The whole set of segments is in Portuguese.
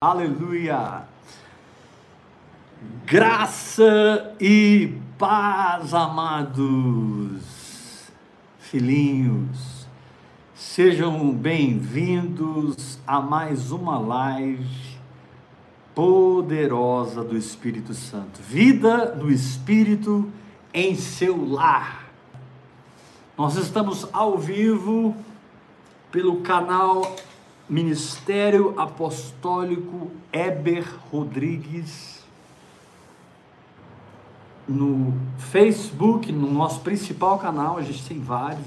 Aleluia! Graça e paz, amados filhinhos, sejam bem-vindos a mais uma live poderosa do Espírito Santo. Vida do Espírito em seu lar. Nós estamos ao vivo pelo canal Ministério Apostólico Eber Rodrigues no Facebook, no nosso principal canal, a gente tem vários,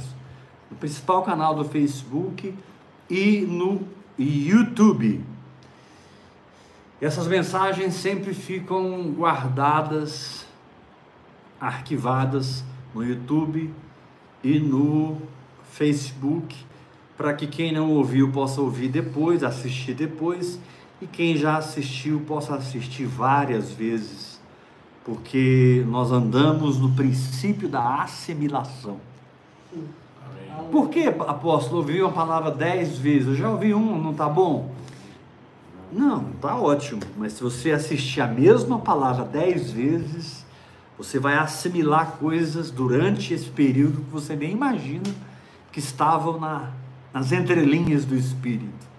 no principal canal do Facebook e no YouTube. Essas mensagens sempre ficam guardadas, arquivadas no YouTube e no Facebook para que quem não ouviu possa ouvir depois, assistir depois, e quem já assistiu possa assistir várias vezes, porque nós andamos no princípio da assimilação. Amém. Por que, apóstolo, ouvi uma palavra dez vezes? Eu já ouvi um, não está bom? Não, está ótimo, mas se você assistir a mesma palavra dez vezes, você vai assimilar coisas durante esse período que você nem imagina que estavam na nas entrelinhas do Espírito.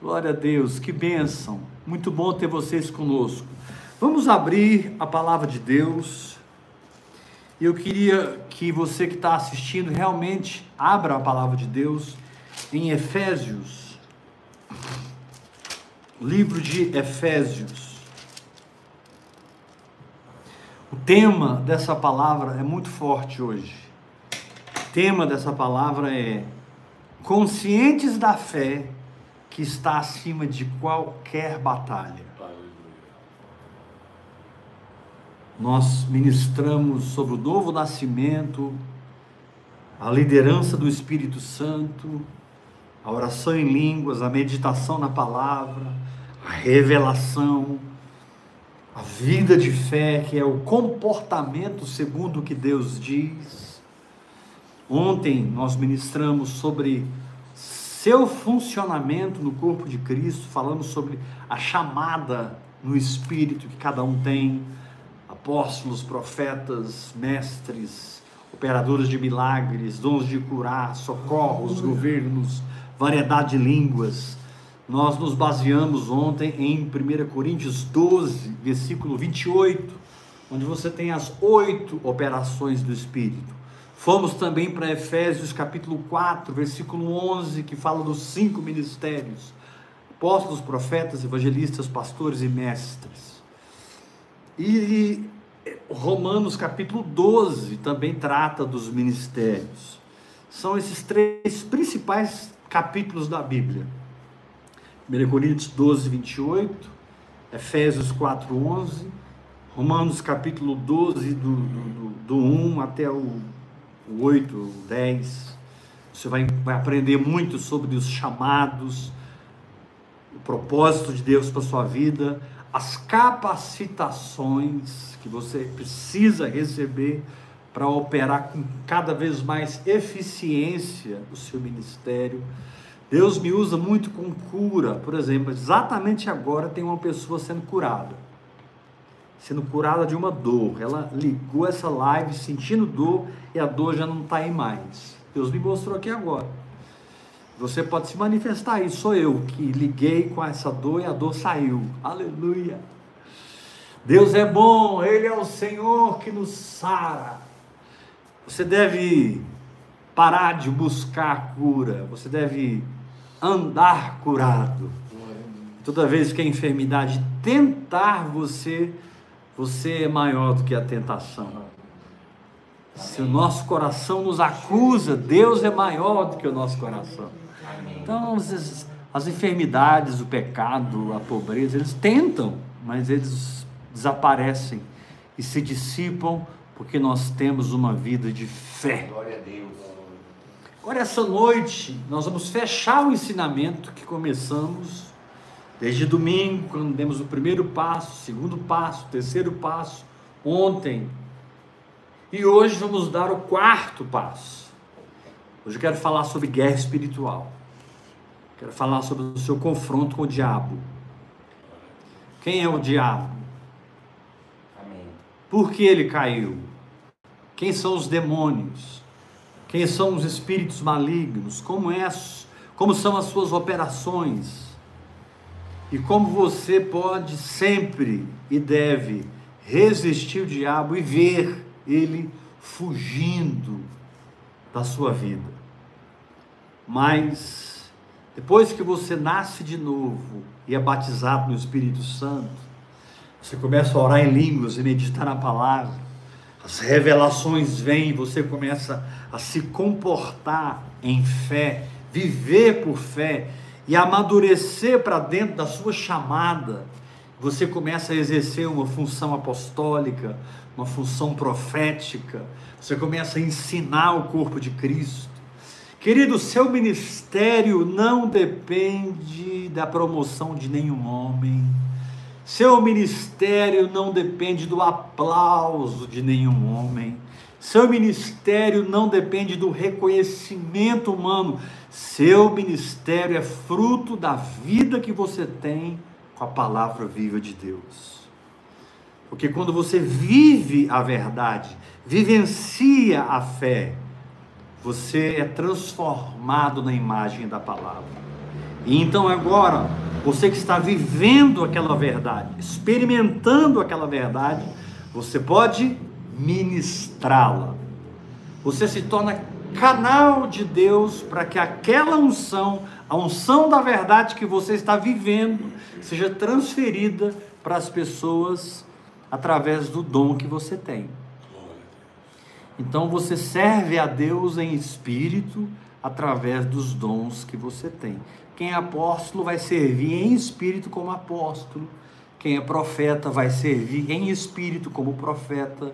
Glória a Deus, que bênção. Muito bom ter vocês conosco. Vamos abrir a palavra de Deus. Eu queria que você que está assistindo realmente abra a palavra de Deus em Efésios, livro de Efésios. O tema dessa palavra é muito forte hoje. O tema dessa palavra é conscientes da fé que está acima de qualquer batalha. Nós ministramos sobre o novo nascimento, a liderança do Espírito Santo, a oração em línguas, a meditação na palavra, a revelação, a vida de fé, que é o comportamento segundo o que Deus diz Ontem nós ministramos sobre seu funcionamento no corpo de Cristo, falamos sobre a chamada no espírito que cada um tem, apóstolos, profetas, mestres, operadores de milagres, dons de curar, socorros, governos, variedade de línguas. Nós nos baseamos ontem em 1 Coríntios 12, versículo 28, onde você tem as oito operações do Espírito. Fomos também para Efésios capítulo 4, versículo 11, que fala dos cinco ministérios: apóstolos, profetas, evangelistas, pastores e mestres. E Romanos capítulo 12 também trata dos ministérios. São esses três principais capítulos da Bíblia. 1 Coríntios 12, 28, Efésios 4, 11, Romanos capítulo 12, do, do, do 1 até o 8, 10. Você vai, vai aprender muito sobre os chamados, o propósito de Deus para sua vida, as capacitações que você precisa receber para operar com cada vez mais eficiência o seu ministério. Deus me usa muito com cura, por exemplo, exatamente agora tem uma pessoa sendo curada sendo curada de uma dor. Ela ligou essa live sentindo dor e a dor já não está aí mais. Deus me mostrou aqui agora. Você pode se manifestar aí, sou eu que liguei com essa dor e a dor saiu. Aleluia. Deus é bom, Ele é o Senhor que nos sara. Você deve parar de buscar cura, você deve andar curado. Toda vez que a enfermidade tentar você, você é maior do que a tentação. Se o nosso coração nos acusa, Deus é maior do que o nosso coração. Então, as, as enfermidades, o pecado, a pobreza, eles tentam, mas eles desaparecem e se dissipam porque nós temos uma vida de fé. Glória a Deus. Agora, essa noite, nós vamos fechar o ensinamento que começamos Desde domingo, quando demos o primeiro passo, segundo passo, terceiro passo, ontem. E hoje vamos dar o quarto passo. Hoje eu quero falar sobre guerra espiritual. Quero falar sobre o seu confronto com o diabo. Quem é o diabo? Amém. Por que ele caiu? Quem são os demônios? Quem são os espíritos malignos? Como, é, como são as suas operações? E como você pode sempre e deve resistir o diabo e ver ele fugindo da sua vida. Mas depois que você nasce de novo e é batizado no Espírito Santo, você começa a orar em línguas e meditar na palavra. As revelações vêm, você começa a se comportar em fé, viver por fé e amadurecer para dentro da sua chamada. Você começa a exercer uma função apostólica, uma função profética, você começa a ensinar o corpo de Cristo. Querido, seu ministério não depende da promoção de nenhum homem. Seu ministério não depende do aplauso de nenhum homem. Seu ministério não depende do reconhecimento humano. Seu ministério é fruto da vida que você tem com a palavra viva de Deus. Porque quando você vive a verdade, vivencia a fé, você é transformado na imagem da palavra. E então agora, você que está vivendo aquela verdade, experimentando aquela verdade, você pode ministrá-la. Você se torna canal de Deus para que aquela unção, a unção da verdade que você está vivendo, seja transferida para as pessoas através do dom que você tem. Então você serve a Deus em espírito através dos dons que você tem. Quem é apóstolo vai servir em espírito como apóstolo. Quem é profeta vai servir em espírito como profeta.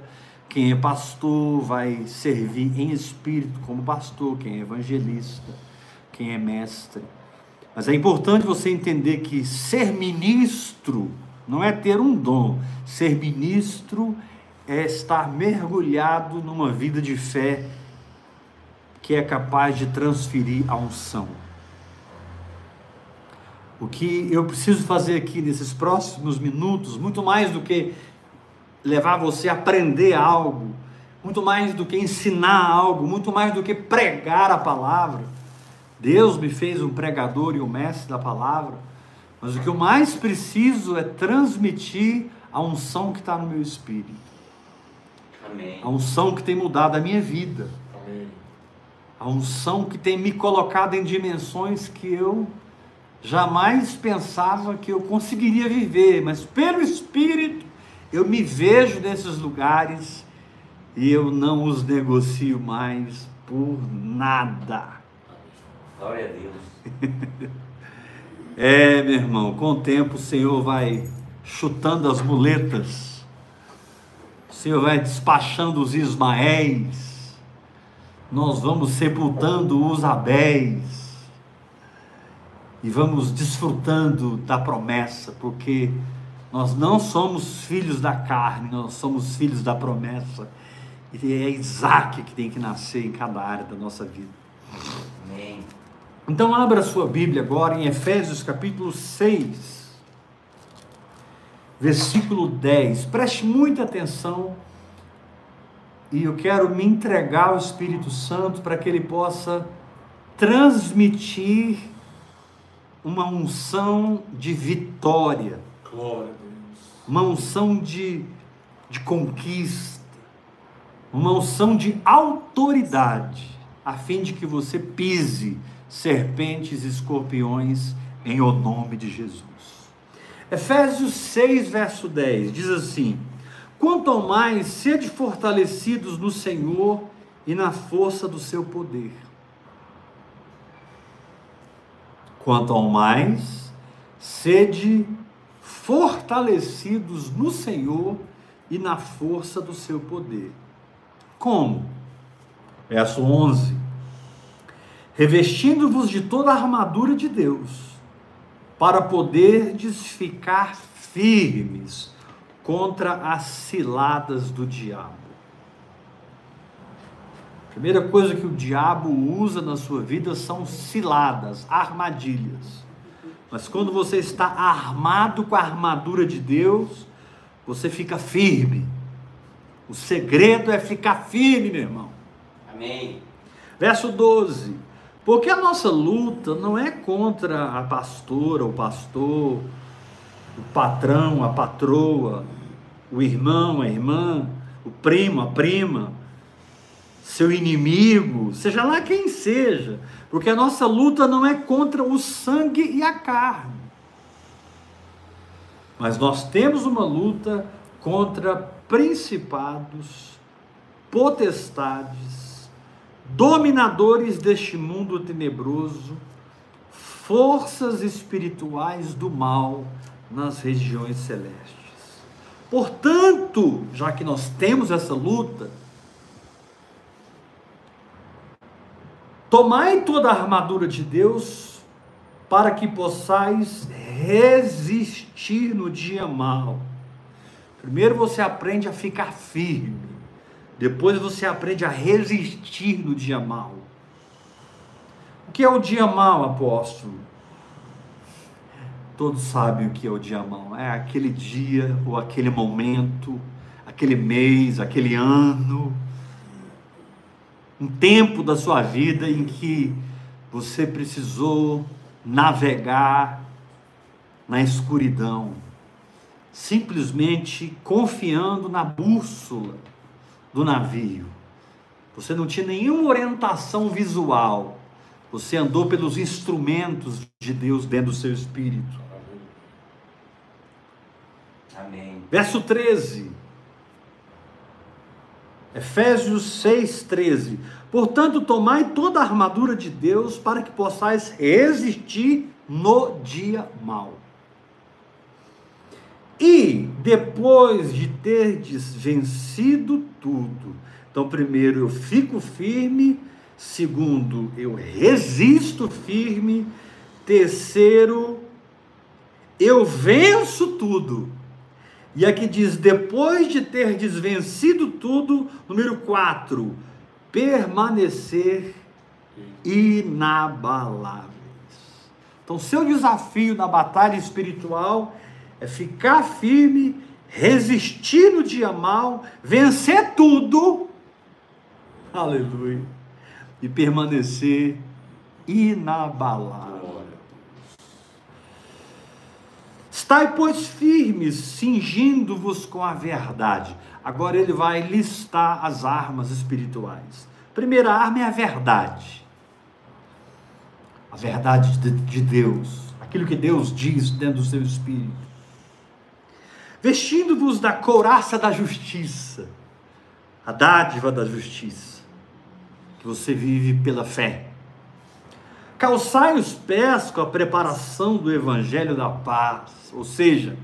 Quem é pastor vai servir em espírito como pastor. Quem é evangelista, quem é mestre. Mas é importante você entender que ser ministro não é ter um dom. Ser ministro é estar mergulhado numa vida de fé que é capaz de transferir a unção. O que eu preciso fazer aqui nesses próximos minutos, muito mais do que levar você a aprender algo, muito mais do que ensinar algo, muito mais do que pregar a palavra. Deus me fez um pregador e um mestre da palavra mas o que eu mais preciso é transmitir a unção que está no meu espírito. Amém. A unção que tem mudado a minha vida. Amém. A unção que tem me colocado em dimensões que eu jamais pensava que eu conseguiria viver, mas pelo Espírito eu me vejo nesses lugares e eu não os negocio mais por nada. Glória a Deus. É, meu irmão, com o tempo o Senhor vai chutando as muletas, o Senhor vai despachando os Ismaéis, nós vamos sepultando os Abéis e vamos desfrutando da promessa, porque nós não somos filhos da carne, nós somos filhos da promessa. E é Isaac que tem que nascer em cada área da nossa vida. Amém. Então abra sua Bíblia agora em Efésios capítulo 6, versículo 10. Preste muita atenção e eu quero me entregar ao Espírito Santo para que ele possa transmitir uma unção de vitória. Glória. Uma unção de, de conquista, uma unção de autoridade, a fim de que você pise serpentes e escorpiões em o nome de Jesus. Efésios 6, verso 10 diz assim: Quanto ao mais, sede fortalecidos no Senhor e na força do seu poder. Quanto ao mais, sede fortalecidos no Senhor e na força do seu poder. Como? Verso 11 revestindo-vos de toda a armadura de Deus, para poderdes ficar firmes contra as ciladas do diabo. A primeira coisa que o diabo usa na sua vida são ciladas, armadilhas. Mas quando você está armado com a armadura de Deus, você fica firme. O segredo é ficar firme, meu irmão. Amém. Verso 12. Porque a nossa luta não é contra a pastora, o pastor, o patrão, a patroa, o irmão, a irmã, o primo, a prima, seu inimigo, seja lá quem seja, porque a nossa luta não é contra o sangue e a carne. Mas nós temos uma luta contra principados, potestades, dominadores deste mundo tenebroso, forças espirituais do mal nas regiões celestes. Portanto, já que nós temos essa luta, tomai toda a armadura de Deus para que possais resistir no dia mal. Primeiro você aprende a ficar firme, depois você aprende a resistir no dia mal. O que é o dia mal, apóstolo? Todos sabem o que é o dia mal. É aquele dia ou aquele momento, aquele mês, aquele ano, um tempo da sua vida em que você precisou navegar na escuridão, simplesmente confiando na bússola do navio. Você não tinha nenhuma orientação visual. Você andou pelos instrumentos de Deus dentro do seu espírito. Amém. Verso 13. Efésios 6, 13. Portanto, tomai toda a armadura de Deus para que possais resistir no dia mau. E depois de terdes vencido tudo, então, primeiro, eu fico firme. Segundo, eu resisto firme. Terceiro, eu venço tudo. E aqui diz: depois de ter desvencido tudo, número 4, permanecer inabaláveis. Então, seu desafio na batalha espiritual é ficar firme, resistir no dia mal, vencer tudo, aleluia, e permanecer inabalável. Estai, pois, firmes, cingindo-vos com a verdade. Agora ele vai listar as armas espirituais. Primeira arma é a verdade. A verdade de Deus. Aquilo que Deus diz dentro do seu espírito. Vestindo-vos da couraça da justiça. A dádiva da justiça. Que você vive pela fé. Calçai os pés com a preparação do evangelho da paz, ou seja,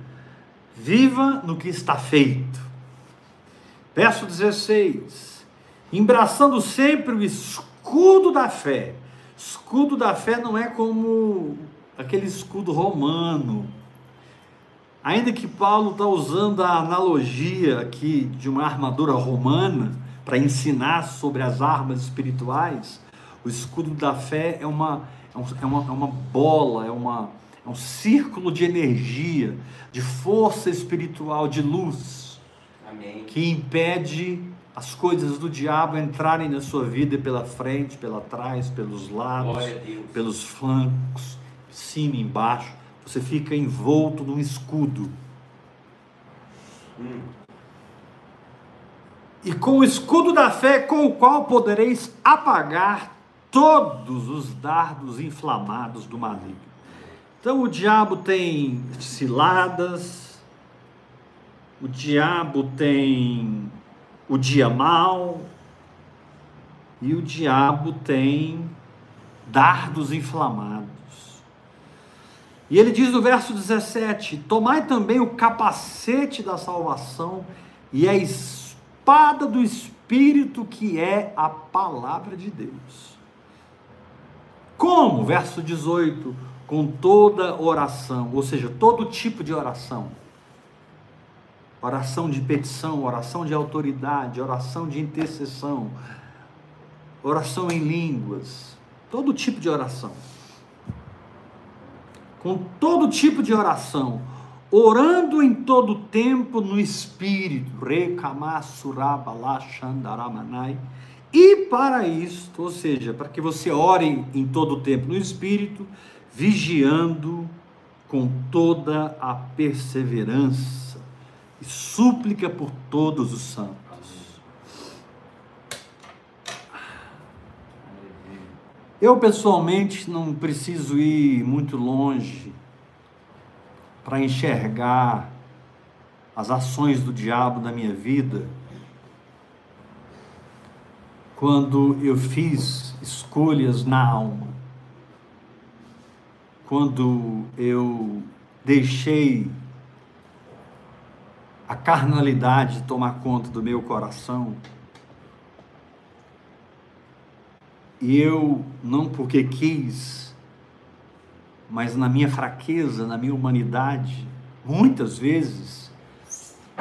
viva no que está feito. Verso 16: embraçando sempre o escudo da fé. Escudo da fé não é como aquele escudo romano. Ainda que Paulo está usando a analogia aqui de uma armadura romana para ensinar sobre as armas espirituais, o escudo da fé é uma, é, é, uma, é uma bola, é, uma, é um círculo de energia, de força espiritual, de luz, Amém. que impede as coisas do diabo entrarem na sua vida pela frente, pela trás, pelos lados, pelos flancos, cima e embaixo. Você fica envolto num escudo. Hum e com o escudo da fé com o qual podereis apagar todos os dardos inflamados do maligno. Então o diabo tem ciladas, o diabo tem o dia mal, e o diabo tem dardos inflamados. E ele diz no verso 17: Tomai também o capacete da salvação e a espada do Espírito, que é a palavra de Deus. Como? Verso 18: com toda oração, ou seja, todo tipo de oração. Oração de petição, oração de autoridade, oração de intercessão, oração em línguas, todo tipo de oração. com todo tipo de oração, orando em todo tempo no Espírito, e para isto, ou seja, para que você ore em todo o tempo no Espírito, vigiando com toda a perseverança e súplica por todos os santos. Eu pessoalmente não preciso ir muito longe para enxergar as ações do diabo na minha vida. Quando eu fiz escolhas na alma, quando eu deixei a carnalidade tomar conta do meu coração, e eu, não porque quis, mas na minha fraqueza, na minha humanidade, muitas vezes,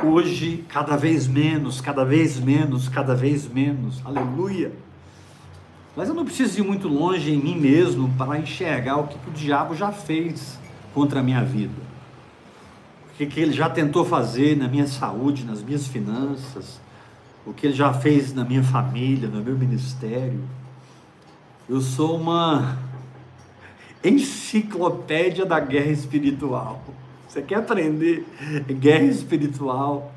hoje, cada vez menos, cada vez menos, cada vez menos, aleluia. Mas eu não preciso ir muito longe em mim mesmo para enxergar o que, o diabo já fez contra a minha vida. O que, ele já tentou fazer na minha saúde, nas minhas finanças, o que ele já fez na minha família, no meu ministério. Eu sou uma enciclopédia da guerra espiritual. Você quer aprender guerra espiritual?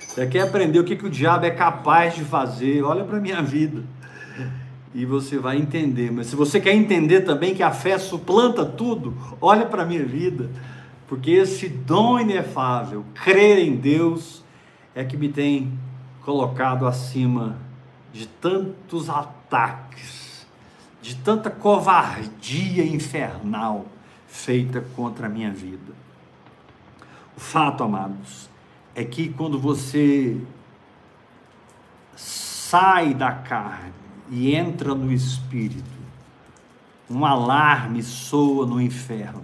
Você quer aprender o que, que o diabo é capaz de fazer? Olha para a minha vida e você vai entender. Mas se você quer entender também que a fé suplanta tudo, olha para a minha vida, porque esse dom inefável, crer em Deus, é que me tem colocado acima de tantos ataques, de tanta covardia infernal feita contra a minha vida. O fato, amados, é que quando você sai da carne, e entra no espírito. Um alarme soa no inferno.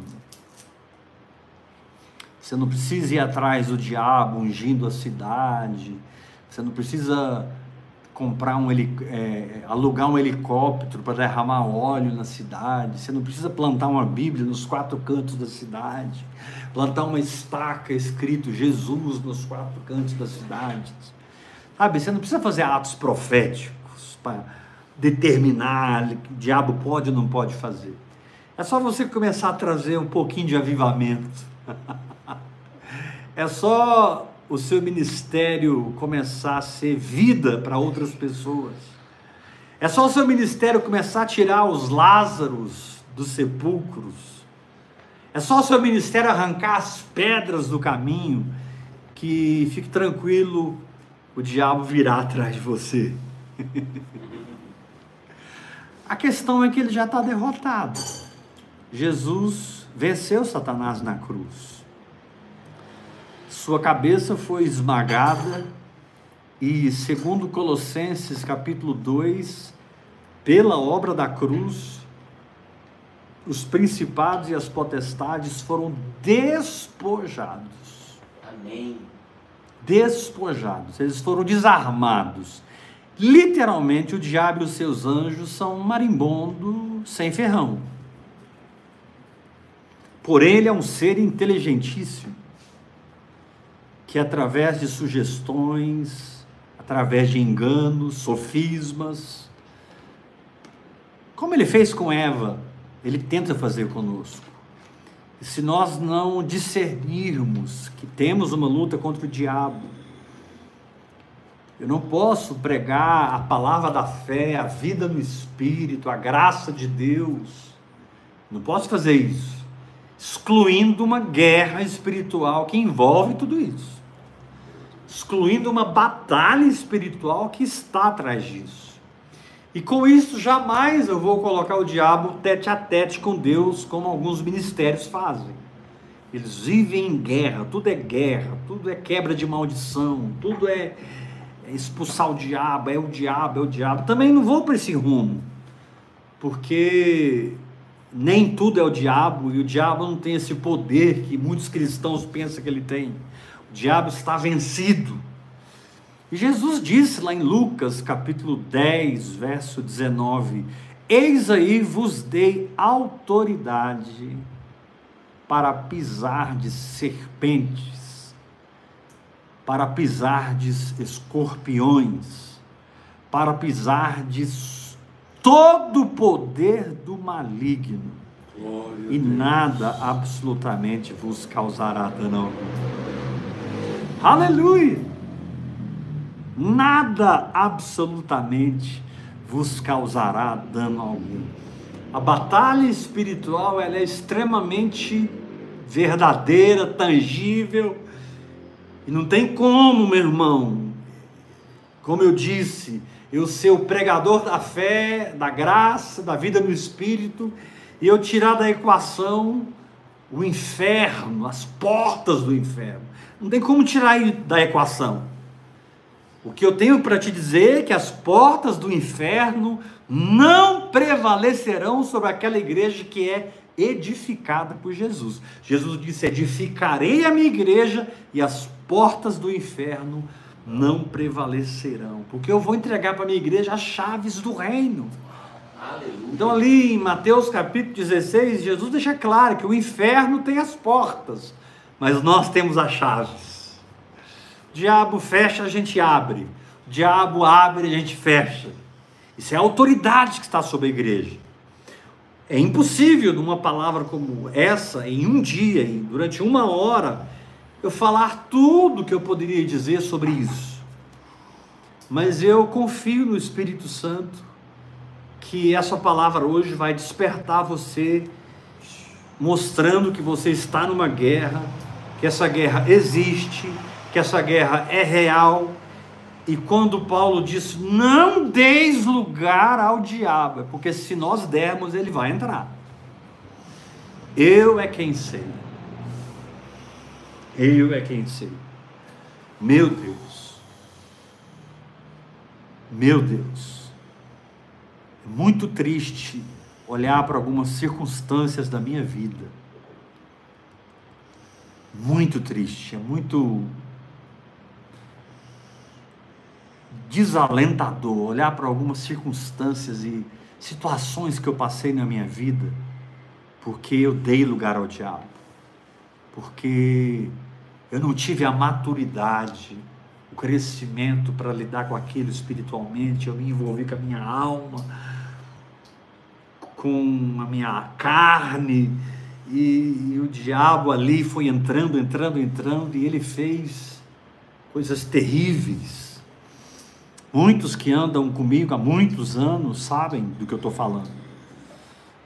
Você não precisa ir atrás do diabo ungindo a cidade. Você não precisa comprar um é, alugar um helicóptero para derramar óleo na cidade. Você não precisa plantar uma Bíblia nos quatro cantos da cidade. Plantar uma estaca escrito Jesus nos quatro cantos da cidade. Sabe? Você não precisa fazer atos proféticos para determinar que o diabo pode ou não pode fazer. É só você começar a trazer um pouquinho de avivamento. é só o seu ministério começar a ser vida para outras pessoas. É só o seu ministério começar a tirar os Lázaros dos sepulcros. É só o seu ministério arrancar as pedras do caminho, que fique tranquilo, o diabo virá atrás de você. A questão é que ele já está derrotado. Jesus venceu Satanás na cruz. Sua cabeça foi esmagada e, segundo Colossenses capítulo 2, pela obra da cruz, os principados e as potestades foram despojados. Amém. Despojados, eles foram desarmados. Literalmente, o diabo e os seus anjos são um marimbondo sem ferrão. Porém, ele é um ser inteligentíssimo, que através de sugestões, através de enganos, sofismas, como ele fez com Eva, ele tenta fazer conosco. E se nós não discernirmos que temos uma luta contra o diabo, eu não posso pregar a palavra da fé, a vida no Espírito, a graça de Deus. Não posso fazer isso. Excluindo uma guerra espiritual que envolve tudo isso. Excluindo uma batalha espiritual que está atrás disso. E com isso, jamais eu vou colocar o diabo tete a tete com Deus, como alguns ministérios fazem. Eles vivem em guerra, tudo é guerra, tudo é quebra de maldição, tudo é expulsar o diabo, é o diabo, é o diabo. Também não vou para esse rumo, porque nem tudo é o diabo e o diabo não tem esse poder que muitos cristãos pensam que ele tem. O diabo está vencido. Jesus disse lá em Lucas capítulo 10, verso 19: Eis aí vos dei autoridade para pisar de serpentes, para pisar de escorpiões, para pisar de todo o poder do maligno. E nada absolutamente vos causará dano algum. Aleluia! Nada absolutamente vos causará dano algum. A batalha espiritual ela é extremamente verdadeira, tangível, e não tem como, meu irmão. Como eu disse, eu ser o pregador da fé, da graça, da vida no espírito, e eu tirar da equação o inferno, as portas do inferno. Não tem como tirar da equação. O que eu tenho para te dizer é que as portas do inferno não prevalecerão sobre aquela igreja que é edificada por Jesus. Jesus disse: Edificarei a minha igreja e as portas do inferno não prevalecerão, porque eu vou entregar para a minha igreja as chaves do reino. Aleluia. Então, ali em Mateus capítulo 16, Jesus deixa claro que o inferno tem as portas, mas nós temos as chaves. Diabo fecha, a gente abre. Diabo abre, a gente fecha. Isso é a autoridade que está sobre a igreja. É impossível, numa palavra como essa, em um dia, durante uma hora, eu falar tudo que eu poderia dizer sobre isso. Mas eu confio no Espírito Santo que essa palavra hoje vai despertar você, mostrando que você está numa guerra, que essa guerra existe, que essa guerra é real. E quando Paulo diz: não deis lugar ao diabo, é porque se nós dermos, ele vai entrar. Eu é quem sei. Eu é quem sei. Meu Deus. Meu Deus. É muito triste olhar para algumas circunstâncias da minha vida. Muito triste, é muito desalentador olhar para algumas circunstâncias e situações que eu passei na minha vida, porque eu dei lugar ao diabo, porque eu não tive a maturidade, o crescimento para lidar com aquilo espiritualmente, eu me envolvi com a minha alma, com a minha carne, e, e o diabo ali foi entrando, entrando, entrando, e ele fez coisas terríveis Muitos que andam comigo há muitos anos sabem do que eu estou falando.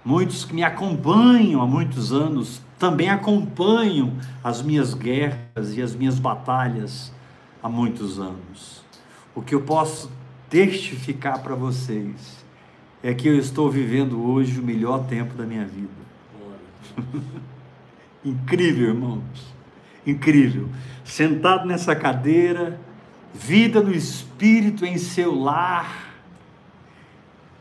Muitos que me acompanham há muitos anos também acompanham as minhas guerras e as minhas batalhas há muitos anos. O que eu posso testificar para vocês é que eu estou vivendo hoje o melhor tempo da minha vida. Incrível, irmãos. Incrível. Sentado nessa cadeira, vida no espírito em seu lar.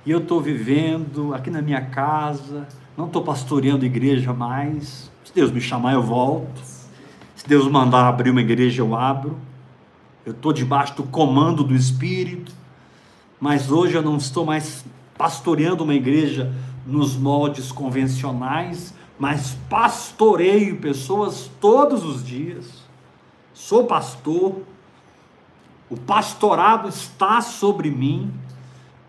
E eu estou vivendo aqui na minha casa, não estou pastoreando igreja mais. Se Deus me chamar, eu volto. Se Deus mandar abrir uma igreja, eu abro. Eu estou debaixo do comando do Espírito, mas hoje eu não estou mais pastoreando uma igreja nos moldes convencionais, mas pastoreio pessoas todos os dias. Sou pastor, o pastorado está sobre mim,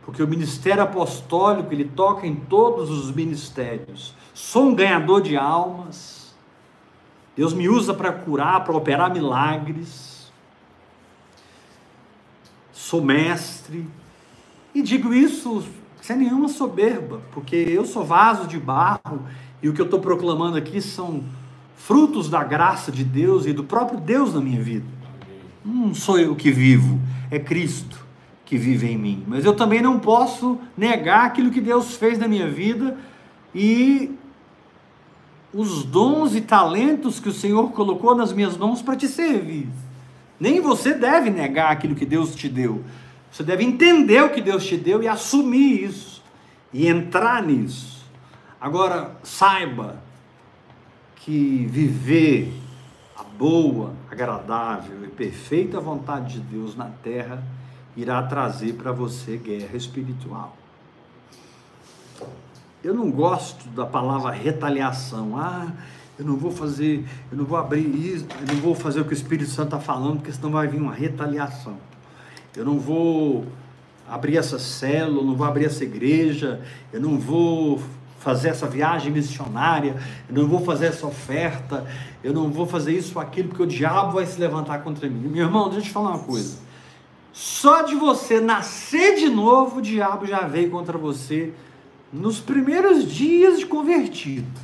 porque o ministério apostólico ele toca em todos os ministérios. Sou um ganhador de almas. Deus me usa para curar, para operar milagres. Sou mestre. E digo isso sem nenhuma soberba, porque eu sou vaso de barro e o que eu estou proclamando aqui são frutos da graça de Deus e do próprio Deus na minha vida. Não sou eu que vivo, é Cristo que vive em mim. Mas eu também não posso negar aquilo que Deus fez na minha vida e os dons e talentos que o Senhor colocou nas minhas mãos para te servir. Nem você deve negar aquilo que Deus te deu. Você deve entender o que Deus te deu e assumir isso e entrar nisso. Agora, saiba que viver boa, agradável e perfeita vontade de Deus na terra irá trazer para você guerra espiritual. Eu não gosto da palavra retaliação. Ah, eu não vou fazer, eu não vou abrir isso, eu não vou fazer o que o Espírito Santo está falando, porque senão vai vir uma retaliação. Eu não vou abrir essa célula, eu não vou abrir essa igreja, eu não vou fazer essa viagem missionária, eu não vou fazer essa oferta, eu não vou fazer isso ou aquilo, porque o diabo vai se levantar contra mim. Meu irmão, deixa eu te falar uma coisa. Só de você nascer de novo, o diabo já veio contra você nos primeiros dias de convertido.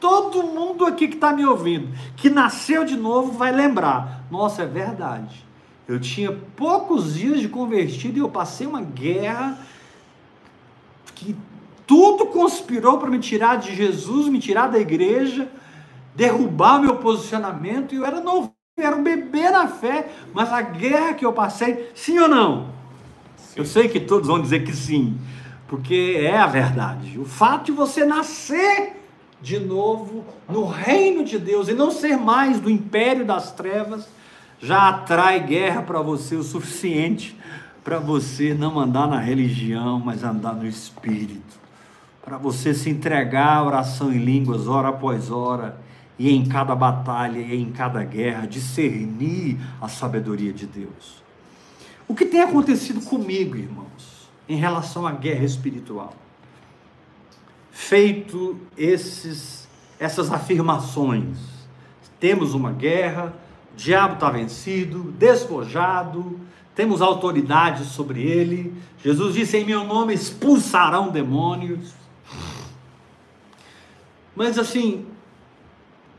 Todo mundo aqui que está me ouvindo, que nasceu de novo, vai lembrar: nossa, é verdade. Eu tinha poucos dias de convertido e eu passei uma guerra que tudo conspirou para me tirar de Jesus, me tirar da igreja, derrubar meu posicionamento. E eu era novo, eu era um bebê na fé, mas a guerra que eu passei, sim ou não? Sim. Eu sei que todos vão dizer que sim, porque é a verdade. O fato de você nascer de novo no reino de Deus e não ser mais do império das trevas, já atrai guerra para você o suficiente para você não andar na religião, mas andar no espírito. Para você se entregar à oração em línguas, hora após hora, e em cada batalha e em cada guerra, discernir a sabedoria de Deus. O que tem acontecido comigo, irmãos, em relação à guerra espiritual? feito esses, essas afirmações. Temos uma guerra, o diabo está vencido, despojado, temos autoridade sobre ele. Jesus disse: Em meu nome expulsarão demônios. Mas assim,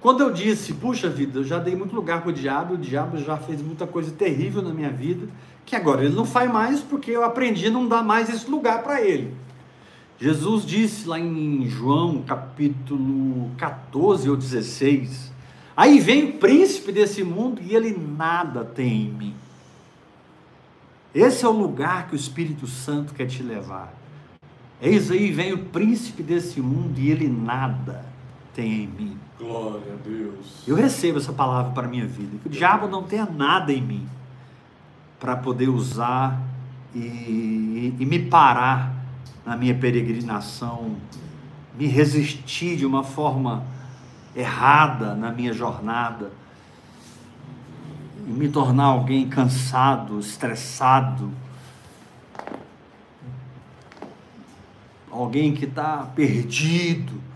quando eu disse, puxa vida, eu já dei muito lugar para o diabo, o diabo já fez muita coisa terrível na minha vida, que agora ele não faz mais porque eu aprendi a não dar mais esse lugar para ele. Jesus disse lá em João capítulo 14 ou 16: Aí vem o príncipe desse mundo e ele nada tem em mim. Esse é o lugar que o Espírito Santo quer te levar. Eis aí vem o príncipe desse mundo e ele nada tem em mim. Glória a Deus. Eu recebo essa palavra para a minha vida. Que o diabo não tenha nada em mim para poder usar e, e me parar na minha peregrinação, me resistir de uma forma errada na minha jornada, e me tornar alguém cansado, estressado, alguém que está perdido.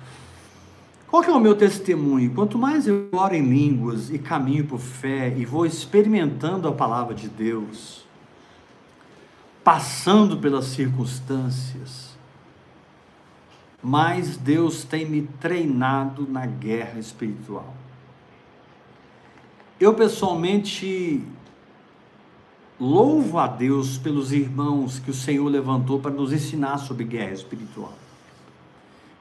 Qual que é o meu testemunho? Quanto mais eu oro em línguas e caminho por fé e vou experimentando a palavra de Deus, passando pelas circunstâncias, mas Deus tem me treinado na guerra espiritual. Eu pessoalmente louvo a Deus pelos irmãos que o Senhor levantou para nos ensinar sobre guerra espiritual.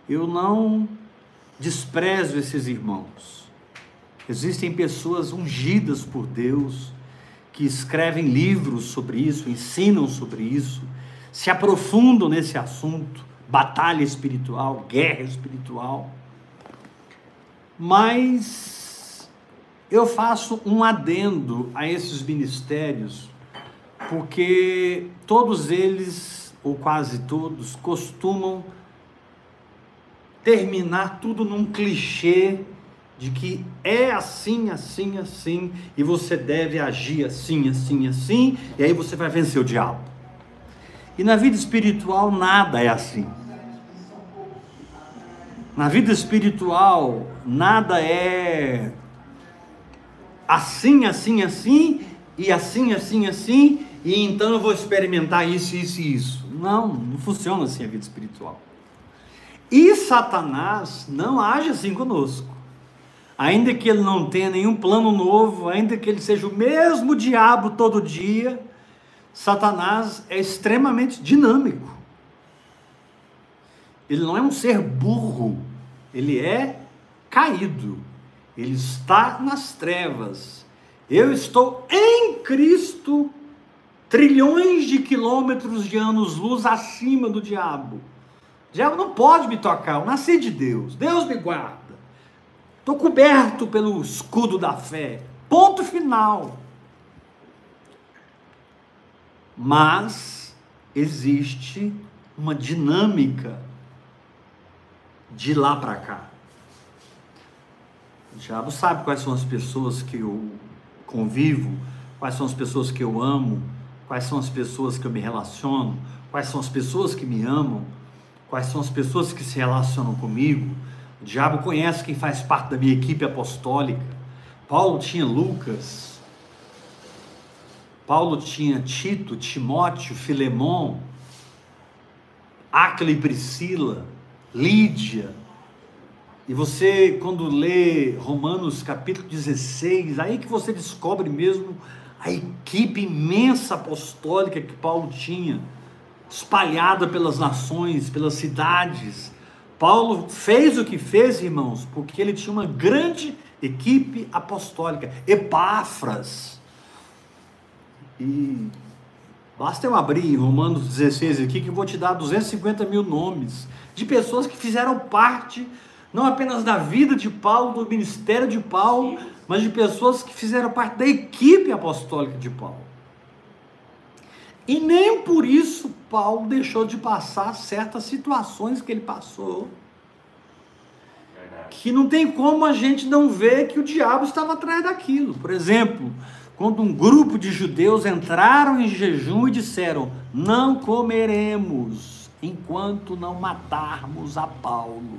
Eu não desprezo esses irmãos. Existem pessoas ungidas por Deus que escrevem livros sobre isso, ensinam sobre isso, se aprofundam nesse assunto, batalha espiritual, guerra espiritual. Mas eu faço um adendo a esses ministérios, porque todos eles, ou quase todos, costumam terminar tudo num clichê de que é assim, assim, assim, e você deve agir assim, assim, assim, e aí você vai vencer o diabo. E na vida espiritual nada é assim. Na vida espiritual nada é assim, assim, assim, e assim, assim, assim, e então eu vou experimentar isso, isso e isso. Não, não funciona assim a vida espiritual. E Satanás não age assim conosco ainda que ele não tenha nenhum plano novo, ainda que ele seja o mesmo diabo todo dia, Satanás é extremamente dinâmico. Ele não é um ser burro, ele é caído, ele está nas trevas. Eu estou em Cristo, trilhões de quilômetros de anos-luz acima do diabo. Diabo não pode me tocar, eu nasci de Deus, Deus me guarda. Estou coberto pelo escudo da fé. Ponto final. Mas existe uma dinâmica de lá para cá. O diabo sabe quais são as pessoas que eu convivo, quais são as pessoas que eu amo, quais são as pessoas que eu me relaciono, quais são as pessoas que me amam, quais são as pessoas que se relacionam comigo. O diabo conhece quem faz parte da minha equipe apostólica. Paulo tinha Lucas, Paulo tinha Tito, Timóteo, Filemão, Áquila e Priscila, Lídia. E você, quando lê Romanos capítulo 16, aí que você descobre mesmo a equipe imensa apostólica que Paulo tinha, espalhada pelas nações, pelas cidades. Paulo fez o que fez, irmãos, porque ele tinha uma grande equipe apostólica, Epáfras. E basta eu abrir em Romanos 16 aqui que eu vou te dar 250 mil nomes de pessoas que fizeram parte não apenas da vida de Paulo, do ministério de Paulo, mas de pessoas que fizeram parte da equipe apostólica de Paulo. E nem por isso Paulo deixou de passar certas situações que ele passou. Que não tem como a gente não ver que o diabo estava atrás daquilo. Por exemplo, quando um grupo de judeus entraram em jejum e disseram: Não comeremos enquanto não matarmos a Paulo.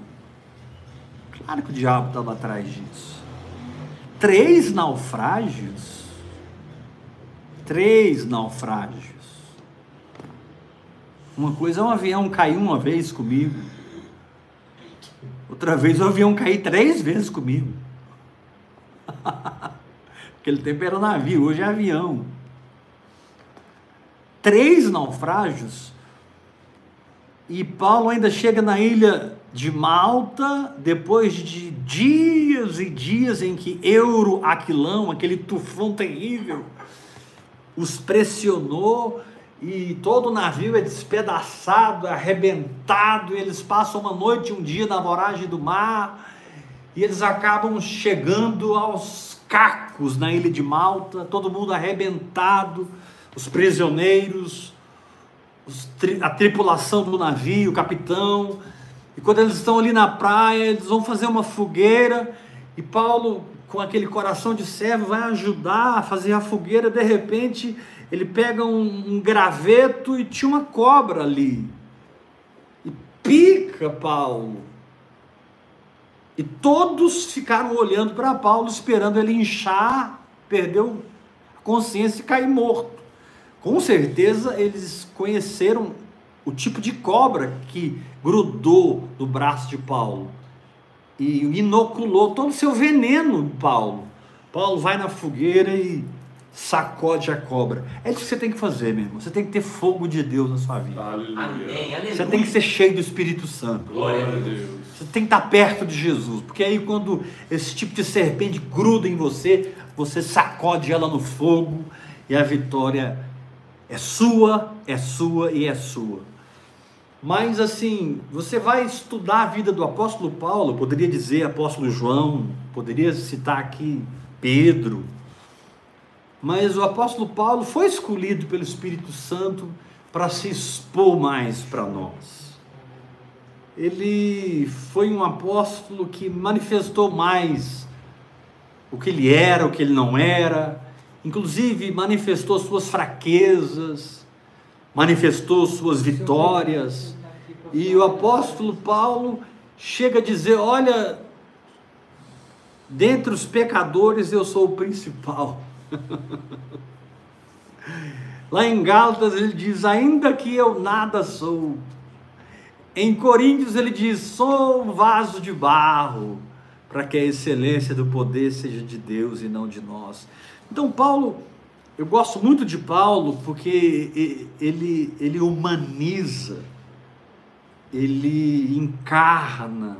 Claro que o diabo estava atrás disso. Três naufrágios. Três naufrágios. Uma coisa é um avião cair uma vez comigo. Outra vez o avião cair três vezes comigo. Aquele tempo era navio, hoje é avião. Três naufrágios. E Paulo ainda chega na ilha de Malta, depois de dias e dias em que Euro Aquilão, aquele tufão terrível, os pressionou e todo o navio é despedaçado, arrebentado, eles passam uma noite e um dia na voragem do mar, e eles acabam chegando aos cacos na ilha de Malta, todo mundo arrebentado, os prisioneiros, os, a tripulação do navio, o capitão, e quando eles estão ali na praia, eles vão fazer uma fogueira, e Paulo, com aquele coração de servo, vai ajudar a fazer a fogueira. De repente, ele pega um, um graveto e tinha uma cobra ali. E pica Paulo. E todos ficaram olhando para Paulo, esperando ele inchar, perdeu a consciência e cair morto. Com certeza eles conheceram o tipo de cobra que grudou no braço de Paulo e inoculou todo o seu veneno em Paulo. Paulo vai na fogueira e sacode a cobra. É isso que você tem que fazer, meu irmão. Você tem que ter fogo de Deus na sua vida. Aleluia. Amém, aleluia. Você tem que ser cheio do Espírito Santo. Glória a Deus. Você tem que estar perto de Jesus, porque aí quando esse tipo de serpente gruda em você, você sacode ela no fogo e a vitória é sua, é sua e é sua. Mas assim, você vai estudar a vida do apóstolo Paulo, poderia dizer apóstolo João, poderia citar aqui Pedro. Mas o apóstolo Paulo foi escolhido pelo Espírito Santo para se expor mais para nós. Ele foi um apóstolo que manifestou mais o que ele era, o que ele não era, inclusive manifestou suas fraquezas, manifestou suas vitórias. E o apóstolo Paulo chega a dizer: Olha, dentre os pecadores eu sou o principal. Lá em Gálatas ele diz: Ainda que eu nada sou. Em Coríntios ele diz: Sou um vaso de barro, para que a excelência do poder seja de Deus e não de nós. Então, Paulo eu gosto muito de Paulo porque ele, ele humaniza, ele encarna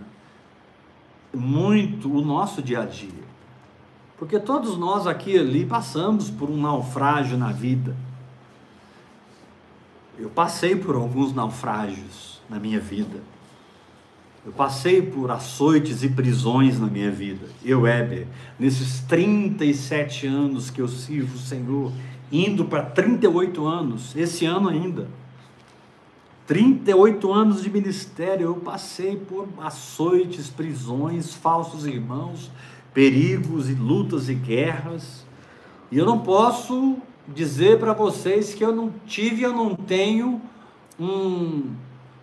muito o nosso dia a dia. Porque todos nós aqui e ali passamos por um naufrágio na vida. Eu passei por alguns naufrágios na minha vida. Eu passei por açoites e prisões na minha vida. Eu, Heber, nesses 37 anos que eu sirvo o Senhor, indo para 38 anos, esse ano ainda. 38 anos de ministério, eu passei por açoites, prisões, falsos irmãos, perigos e lutas e guerras. E eu não posso dizer para vocês que eu não tive, eu não tenho um.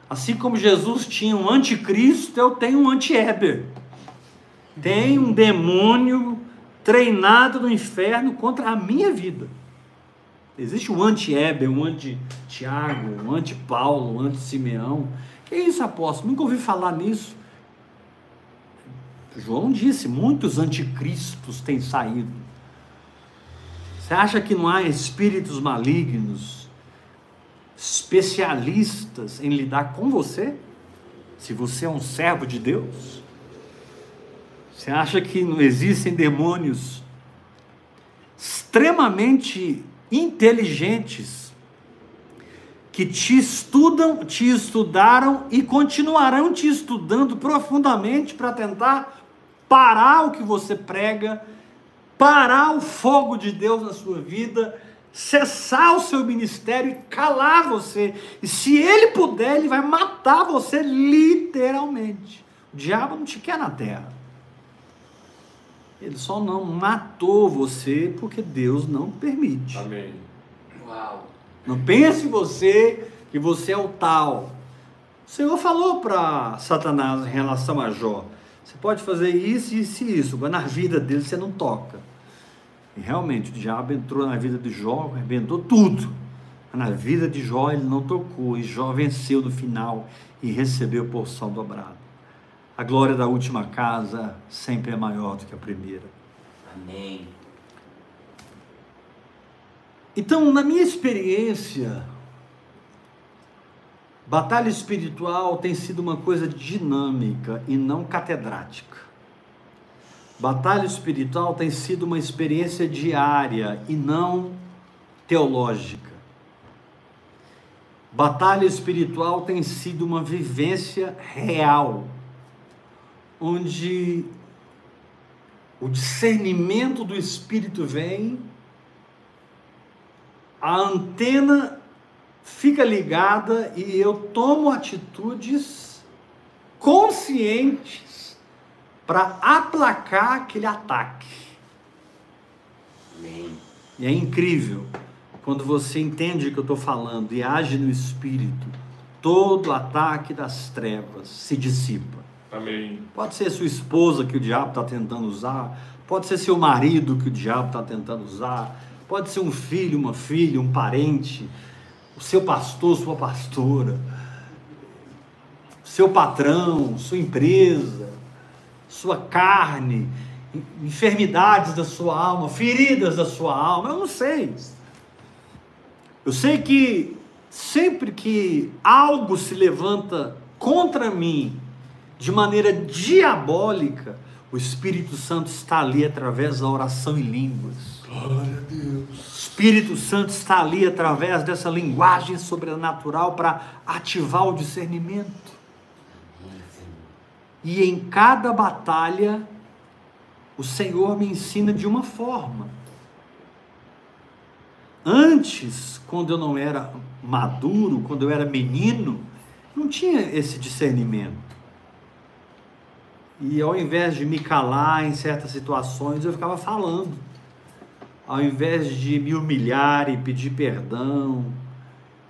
Assim como Jesus tinha um anticristo, eu tenho um anti-Eber. Tem um demônio treinado no inferno contra a minha vida. Existe um anti-Eber, um anti-Tiago, um anti-Paulo, um anti-Simeão. Que isso, apóstolo? Nunca ouvi falar nisso. João disse: muitos anticristos têm saído. Você acha que não há espíritos malignos, especialistas em lidar com você? Se você é um servo de Deus? Você acha que não existem demônios extremamente inteligentes que te estudam, te estudaram e continuarão te estudando profundamente para tentar parar o que você prega, parar o fogo de Deus na sua vida, cessar o seu ministério e calar você. E se ele puder, ele vai matar você literalmente. O diabo não te quer na terra. Ele só não matou você porque Deus não permite. Amém. Uau. Não pense você que você é o tal. O Senhor falou para Satanás em relação a Jó: você pode fazer isso, isso e isso, mas na vida dele você não toca. E realmente o diabo entrou na vida de Jó, arrebentou tudo. Mas na vida de Jó ele não tocou, e Jó venceu no final e recebeu porção dobrada. A glória da última casa sempre é maior do que a primeira. Amém. Então, na minha experiência, batalha espiritual tem sido uma coisa dinâmica e não catedrática. Batalha espiritual tem sido uma experiência diária e não teológica. Batalha espiritual tem sido uma vivência real onde o discernimento do Espírito vem, a antena fica ligada e eu tomo atitudes conscientes para aplacar aquele ataque. Amém. E é incrível quando você entende o que eu estou falando e age no Espírito, todo ataque das trevas se dissipa. Amém. Pode ser sua esposa que o diabo está tentando usar, pode ser seu marido que o diabo está tentando usar, pode ser um filho, uma filha, um parente, o seu pastor, sua pastora, seu patrão, sua empresa, sua carne, enfermidades da sua alma, feridas da sua alma, eu não sei. Eu sei que sempre que algo se levanta contra mim, de maneira diabólica, o Espírito Santo está ali através da oração em línguas. Glória a Deus. O Espírito Santo está ali através dessa linguagem sobrenatural para ativar o discernimento. E em cada batalha, o Senhor me ensina de uma forma. Antes, quando eu não era maduro, quando eu era menino, não tinha esse discernimento. E ao invés de me calar em certas situações, eu ficava falando. Ao invés de me humilhar e pedir perdão,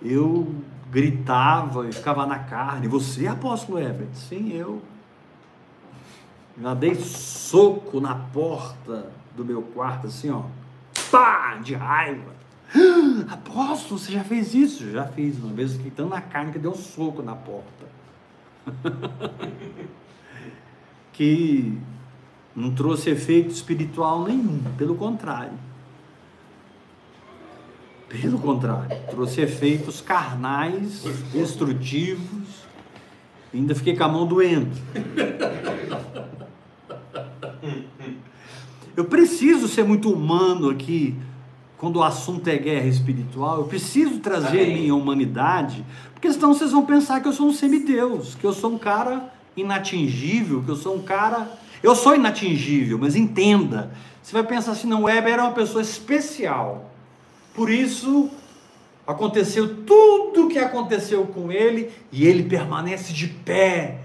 eu gritava e ficava na carne. Você, apóstolo Everett? Sim, eu. Já dei soco na porta do meu quarto, assim, ó. Pá! De raiva. Apóstolo, você já fez isso? Já fiz, uma vez fiquei tão na carne que deu um soco na porta. que não trouxe efeito espiritual nenhum, pelo contrário. Pelo contrário, trouxe efeitos carnais, destrutivos, ainda fiquei com a mão doendo. Eu preciso ser muito humano aqui, quando o assunto é guerra espiritual, eu preciso trazer Amém. minha humanidade, porque senão vocês vão pensar que eu sou um semideus, que eu sou um cara inatingível, que eu sou um cara. Eu sou inatingível, mas entenda. Você vai pensar assim, não, Weber era uma pessoa especial. Por isso aconteceu tudo o que aconteceu com ele e ele permanece de pé.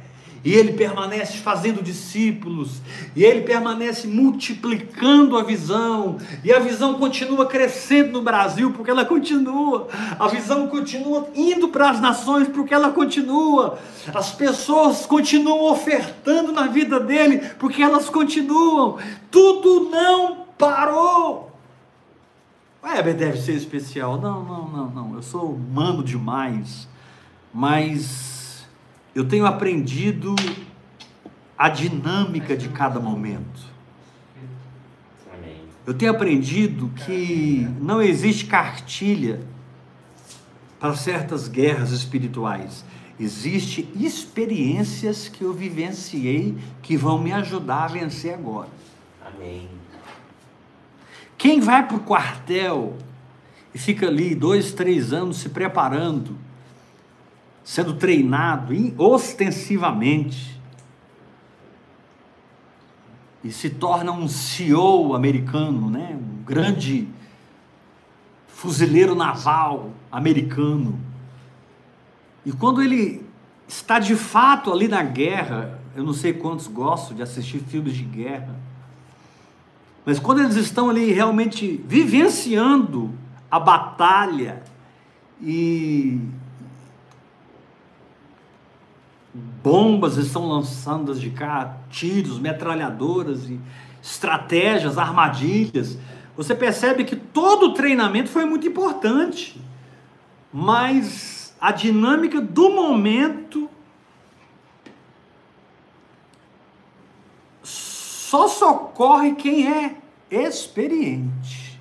E ele permanece fazendo discípulos, e ele permanece multiplicando a visão, e a visão continua crescendo no Brasil, porque ela continua, a visão continua indo para as nações, porque ela continua, as pessoas continuam ofertando na vida dele, porque elas continuam, tudo não parou. Weber deve ser especial. Não, não, não, não. Eu sou humano demais. Mas eu tenho aprendido a dinâmica de cada momento. Eu tenho aprendido que não existe cartilha para certas guerras espirituais. Existem experiências que eu vivenciei que vão me ajudar a vencer agora. Amém. Quem vai para o quartel e fica ali dois, três anos se preparando, sendo treinado ostensivamente, e se torna um CEO americano, né? um grande fuzileiro naval americano. E quando ele está de fato ali na guerra, eu não sei quantos gostam de assistir filmes de guerra, mas quando eles estão ali realmente vivenciando a batalha e bombas estão lançando de cá, tiros, metralhadoras e estratégias, armadilhas, você percebe que todo o treinamento foi muito importante, mas a dinâmica do momento só socorre quem é experiente.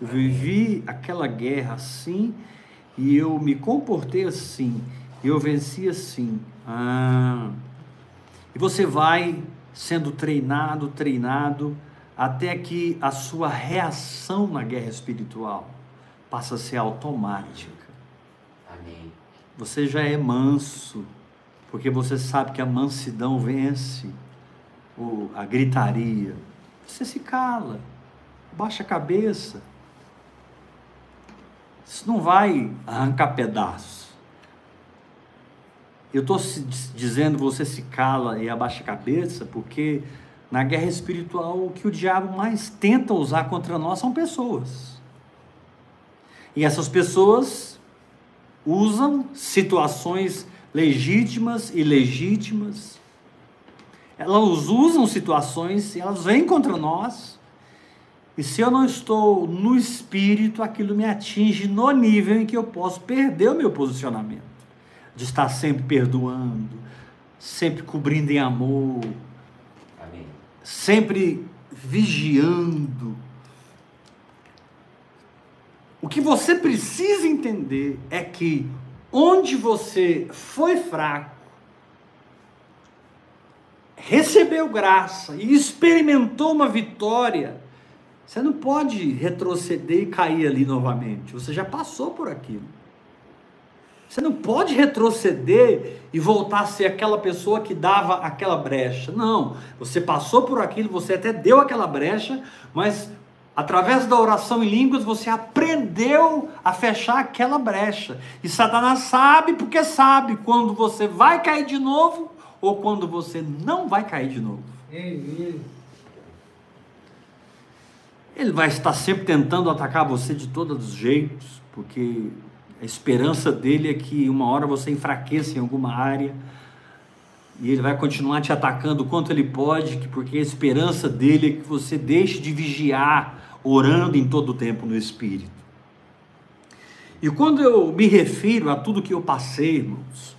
Eu vivi aquela guerra assim e eu me comportei assim, eu venci assim. Ah. E você vai sendo treinado, treinado, até que a sua reação na guerra espiritual passa a ser automática. Amém. Você já é manso, porque você sabe que a mansidão vence o, a gritaria. Você se cala, baixa a cabeça. Isso não vai arrancar pedaços. Eu estou dizendo você se cala e abaixa a cabeça porque na guerra espiritual o que o diabo mais tenta usar contra nós são pessoas. E essas pessoas usam situações legítimas e legítimas elas usam situações, elas vêm contra nós. E se eu não estou no espírito, aquilo me atinge no nível em que eu posso perder o meu posicionamento. De estar sempre perdoando, sempre cobrindo em amor, Amém. sempre vigiando. O que você precisa entender é que onde você foi fraco, recebeu graça e experimentou uma vitória, você não pode retroceder e cair ali novamente. Você já passou por aquilo. Você não pode retroceder e voltar a ser aquela pessoa que dava aquela brecha. Não, você passou por aquilo, você até deu aquela brecha, mas através da oração em línguas você aprendeu a fechar aquela brecha. E Satanás sabe porque sabe quando você vai cair de novo ou quando você não vai cair de novo. Ele vai estar sempre tentando atacar você de todos os jeitos, porque a esperança dele é que uma hora você enfraqueça em alguma área e ele vai continuar te atacando o quanto ele pode, porque a esperança dele é que você deixe de vigiar, orando em todo o tempo no Espírito. E quando eu me refiro a tudo que eu passei, irmãos,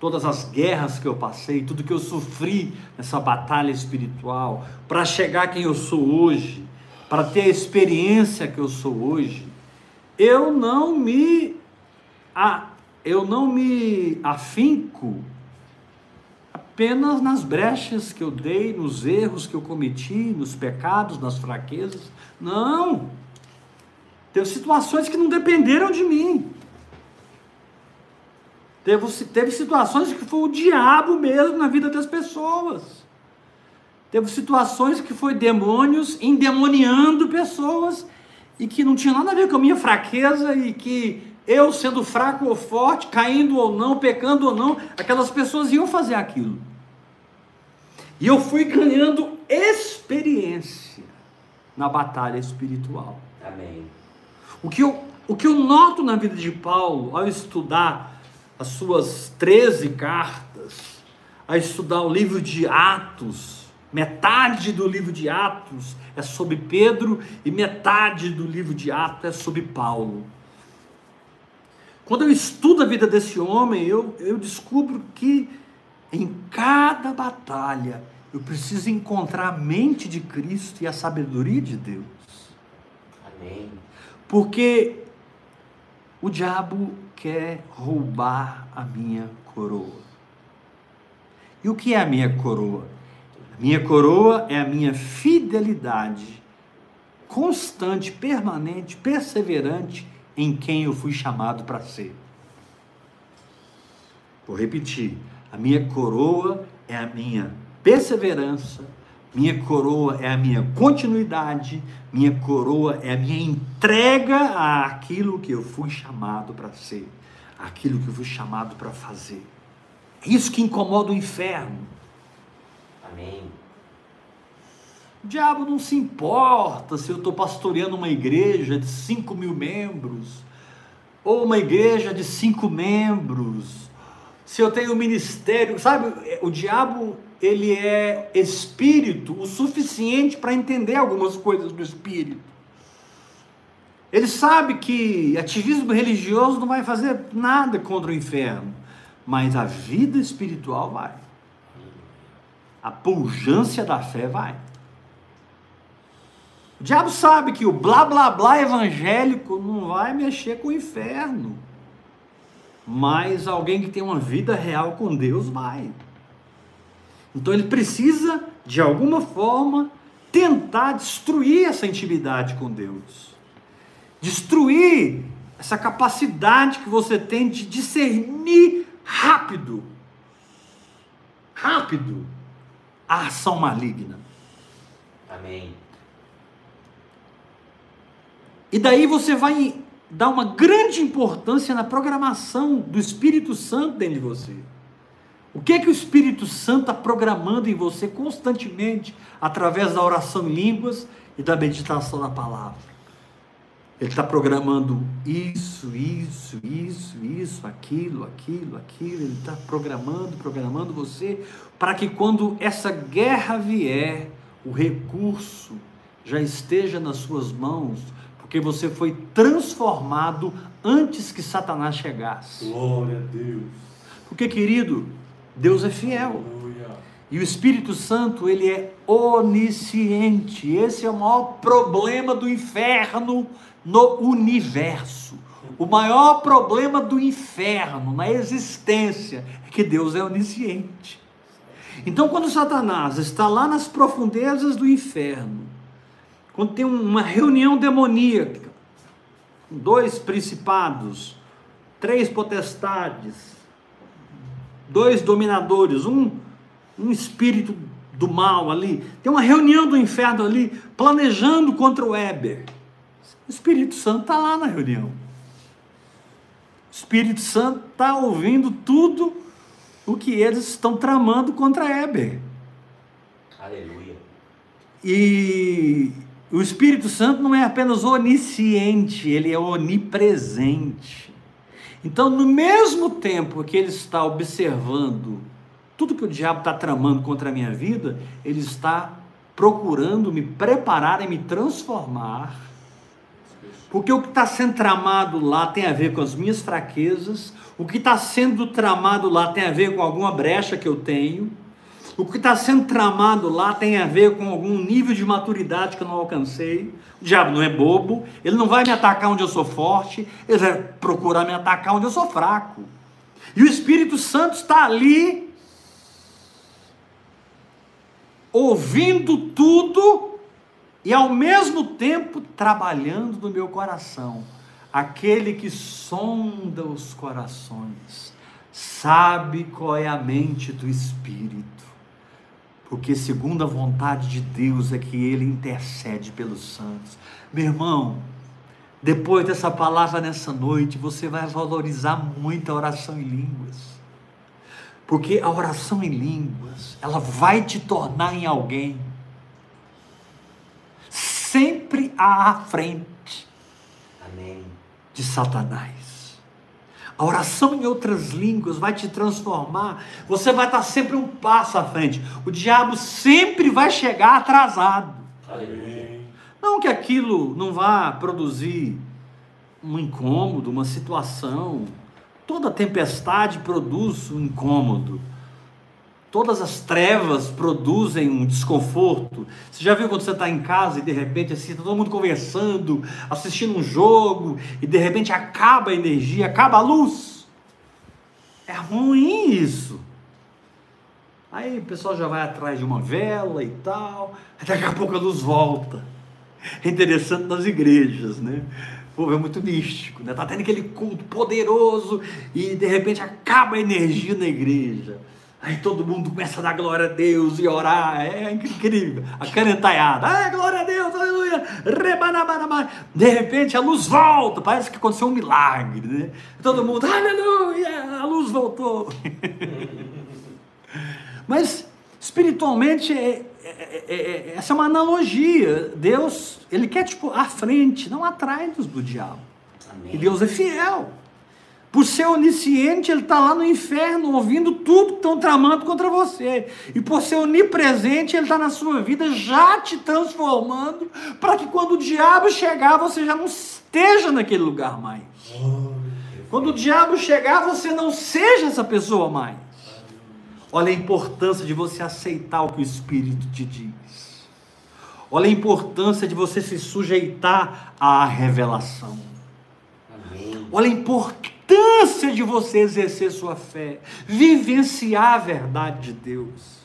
todas as guerras que eu passei, tudo que eu sofri nessa batalha espiritual, para chegar quem eu sou hoje, para ter a experiência que eu sou hoje, eu não me a, eu não me afinco apenas nas brechas que eu dei, nos erros que eu cometi, nos pecados, nas fraquezas. Não. Teve situações que não dependeram de mim. Teve, teve situações que foi o diabo mesmo na vida das pessoas. Teve situações que foi demônios endemoniando pessoas e que não tinha nada a ver com a minha fraqueza e que eu sendo fraco ou forte, caindo ou não, pecando ou não, aquelas pessoas iam fazer aquilo. E eu fui ganhando experiência na batalha espiritual. Amém. O que eu, o que eu noto na vida de Paulo ao estudar as suas 13 cartas, a estudar o livro de Atos, metade do livro de Atos é sobre Pedro e metade do livro de Atos é sobre Paulo. Quando eu estudo a vida desse homem, eu, eu descubro que em cada batalha eu preciso encontrar a mente de Cristo e a sabedoria de Deus. Amém. Porque o diabo quer roubar a minha coroa. E o que é a minha coroa? A minha coroa é a minha fidelidade constante, permanente, perseverante em quem eu fui chamado para ser. Vou repetir: a minha coroa é a minha perseverança, minha coroa é a minha continuidade, minha coroa é a minha entrega àquilo que eu fui chamado para ser, aquilo que eu fui chamado para fazer. Isso que incomoda o inferno. Amém. O diabo não se importa se eu estou pastoreando uma igreja de 5 mil membros, ou uma igreja de cinco membros, se eu tenho um ministério, sabe? O diabo ele é espírito o suficiente para entender algumas coisas do espírito. Ele sabe que ativismo religioso não vai fazer nada contra o inferno, mas a vida espiritual vai. A pujança da fé vai. O diabo sabe que o blá blá blá evangélico não vai mexer com o inferno. Mas alguém que tem uma vida real com Deus vai. Então ele precisa, de alguma forma, tentar destruir essa intimidade com Deus. Destruir essa capacidade que você tem de discernir rápido, rápido, a ação maligna. Amém. E daí você vai dar uma grande importância na programação do Espírito Santo dentro de você. O que é que o Espírito Santo está programando em você constantemente através da oração em línguas e da meditação na palavra? Ele está programando isso, isso, isso, isso, aquilo, aquilo, aquilo. Ele está programando, programando você para que quando essa guerra vier, o recurso já esteja nas suas mãos, porque você foi transformado antes que Satanás chegasse. Glória a Deus. Porque, querido, Deus é fiel. E o Espírito Santo, ele é onisciente. Esse é o maior problema do inferno no universo. O maior problema do inferno na existência é que Deus é onisciente. Então, quando Satanás está lá nas profundezas do inferno, quando tem uma reunião demoníaca, dois principados, três potestades, dois dominadores, um, um espírito do mal ali, tem uma reunião do inferno ali, planejando contra o Éber. O Espírito Santo está lá na reunião. O Espírito Santo está ouvindo tudo o que eles estão tramando contra Éber. Aleluia. E o Espírito Santo não é apenas onisciente, ele é onipresente. Então, no mesmo tempo que ele está observando tudo que o diabo está tramando contra a minha vida, ele está procurando me preparar e me transformar. Porque o que está sendo tramado lá tem a ver com as minhas fraquezas, o que está sendo tramado lá tem a ver com alguma brecha que eu tenho, o que está sendo tramado lá tem a ver com algum nível de maturidade que eu não alcancei. O diabo não é bobo, ele não vai me atacar onde eu sou forte, ele vai procurar me atacar onde eu sou fraco. E o Espírito Santo está ali, ouvindo tudo e ao mesmo tempo trabalhando no meu coração. Aquele que sonda os corações, sabe qual é a mente do Espírito porque segundo a vontade de Deus é que ele intercede pelos santos. Meu irmão, depois dessa palavra nessa noite, você vai valorizar muito a oração em línguas. Porque a oração em línguas, ela vai te tornar em alguém sempre à frente Amém. de Satanás. A oração em outras línguas vai te transformar. Você vai estar sempre um passo à frente. O diabo sempre vai chegar atrasado. Aleluia. Não que aquilo não vá produzir um incômodo, uma situação. Toda tempestade produz um incômodo. Todas as trevas produzem um desconforto. Você já viu quando você está em casa e de repente assim, tá todo mundo conversando, assistindo um jogo, e de repente acaba a energia, acaba a luz? É ruim isso. Aí o pessoal já vai atrás de uma vela e tal, daqui a pouco a luz volta. É interessante nas igrejas, né? Povo é muito místico, né? Tá tendo aquele culto poderoso e de repente acaba a energia na igreja. Aí todo mundo começa a dar glória a Deus e orar. É incrível. A canetaiada. Ah, glória a Deus, aleluia. Rebanabanabá. De repente a luz volta. Parece que aconteceu um milagre, né? Todo mundo, aleluia, a luz voltou. Mas espiritualmente é, é, é, é, essa é uma analogia. Deus, ele quer tipo à frente, não atrás do diabo. Amém. E Deus é fiel. Por ser onisciente, ele está lá no inferno ouvindo tudo que estão tramando contra você. E por ser onipresente, ele está na sua vida já te transformando, para que quando o diabo chegar, você já não esteja naquele lugar mais. Quando o diabo chegar, você não seja essa pessoa mais. Olha a importância de você aceitar o que o Espírito te diz. Olha a importância de você se sujeitar à revelação. Olha a importância de você exercer sua fé, vivenciar a verdade de Deus.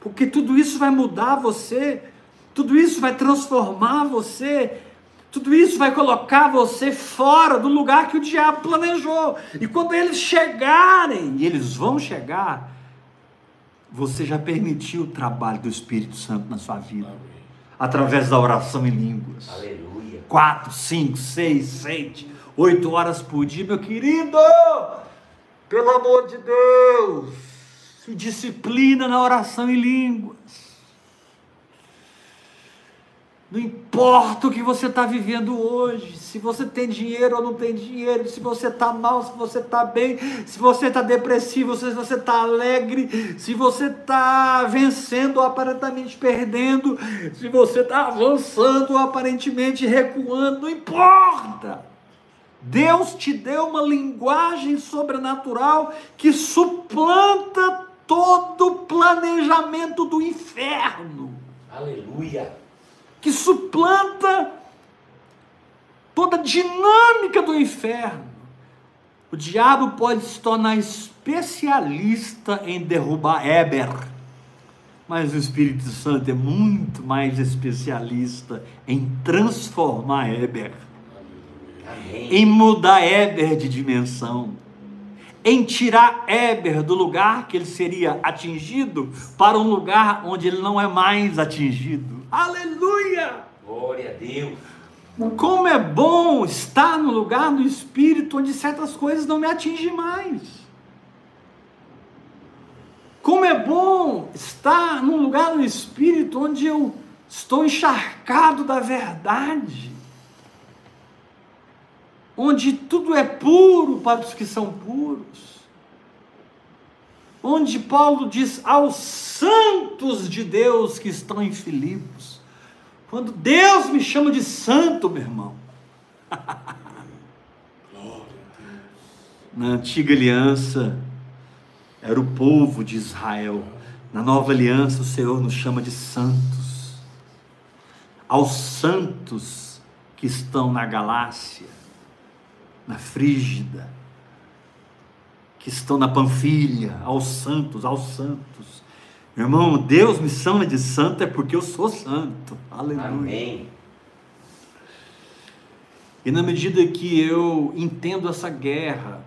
Porque tudo isso vai mudar você, tudo isso vai transformar você, tudo isso vai colocar você fora do lugar que o diabo planejou. E quando eles chegarem, e eles vão chegar, você já permitiu o trabalho do Espírito Santo na sua vida, através da oração em línguas Aleluia. quatro, cinco, seis, sete, oito horas por dia, meu querido, pelo amor de Deus, se disciplina na oração em línguas. Não importa o que você está vivendo hoje, se você tem dinheiro ou não tem dinheiro, se você está mal, se você está bem, se você está depressivo, se você está alegre, se você está vencendo ou aparentemente perdendo, se você está avançando ou aparentemente recuando, não importa. Deus te deu uma linguagem sobrenatural que suplanta todo o planejamento do inferno Aleluia. que suplanta toda a dinâmica do inferno. O diabo pode se tornar especialista em derrubar Éber, mas o Espírito Santo é muito mais especialista em transformar Éber, Amém. em mudar Éber de dimensão, em tirar Éber do lugar que ele seria atingido para um lugar onde ele não é mais atingido. Aleluia! Glória a Deus. Como é bom estar no lugar do Espírito onde certas coisas não me atingem mais. Como é bom estar num lugar no Espírito onde eu estou encharcado da verdade. Onde tudo é puro para os que são puros. Onde Paulo diz aos santos de Deus que estão em Filipos. Quando Deus me chama de santo, meu irmão. Na antiga aliança, era o povo de Israel. Na nova aliança, o Senhor nos chama de santos. Aos santos que estão na Galácia, na Frígida, que estão na Panfilha, aos santos, aos santos. Meu irmão, Deus me chama de santo é porque eu sou santo. Aleluia. Amém. E na medida que eu entendo essa guerra,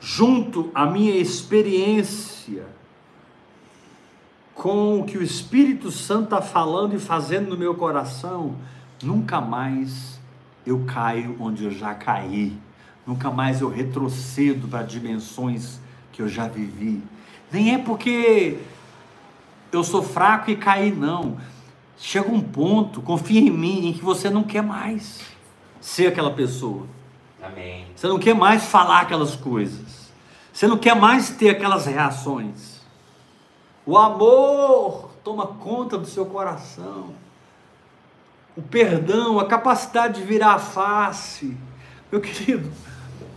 junto à minha experiência com o que o Espírito Santo está falando e fazendo no meu coração, nunca mais eu caio onde eu já caí, nunca mais eu retrocedo para dimensões que eu já vivi. Nem é porque eu sou fraco e caí, não. Chega um ponto, confia em mim, em que você não quer mais ser aquela pessoa. Amém. Você não quer mais falar aquelas coisas. Você não quer mais ter aquelas reações. O amor toma conta do seu coração. O perdão, a capacidade de virar a face. Meu querido,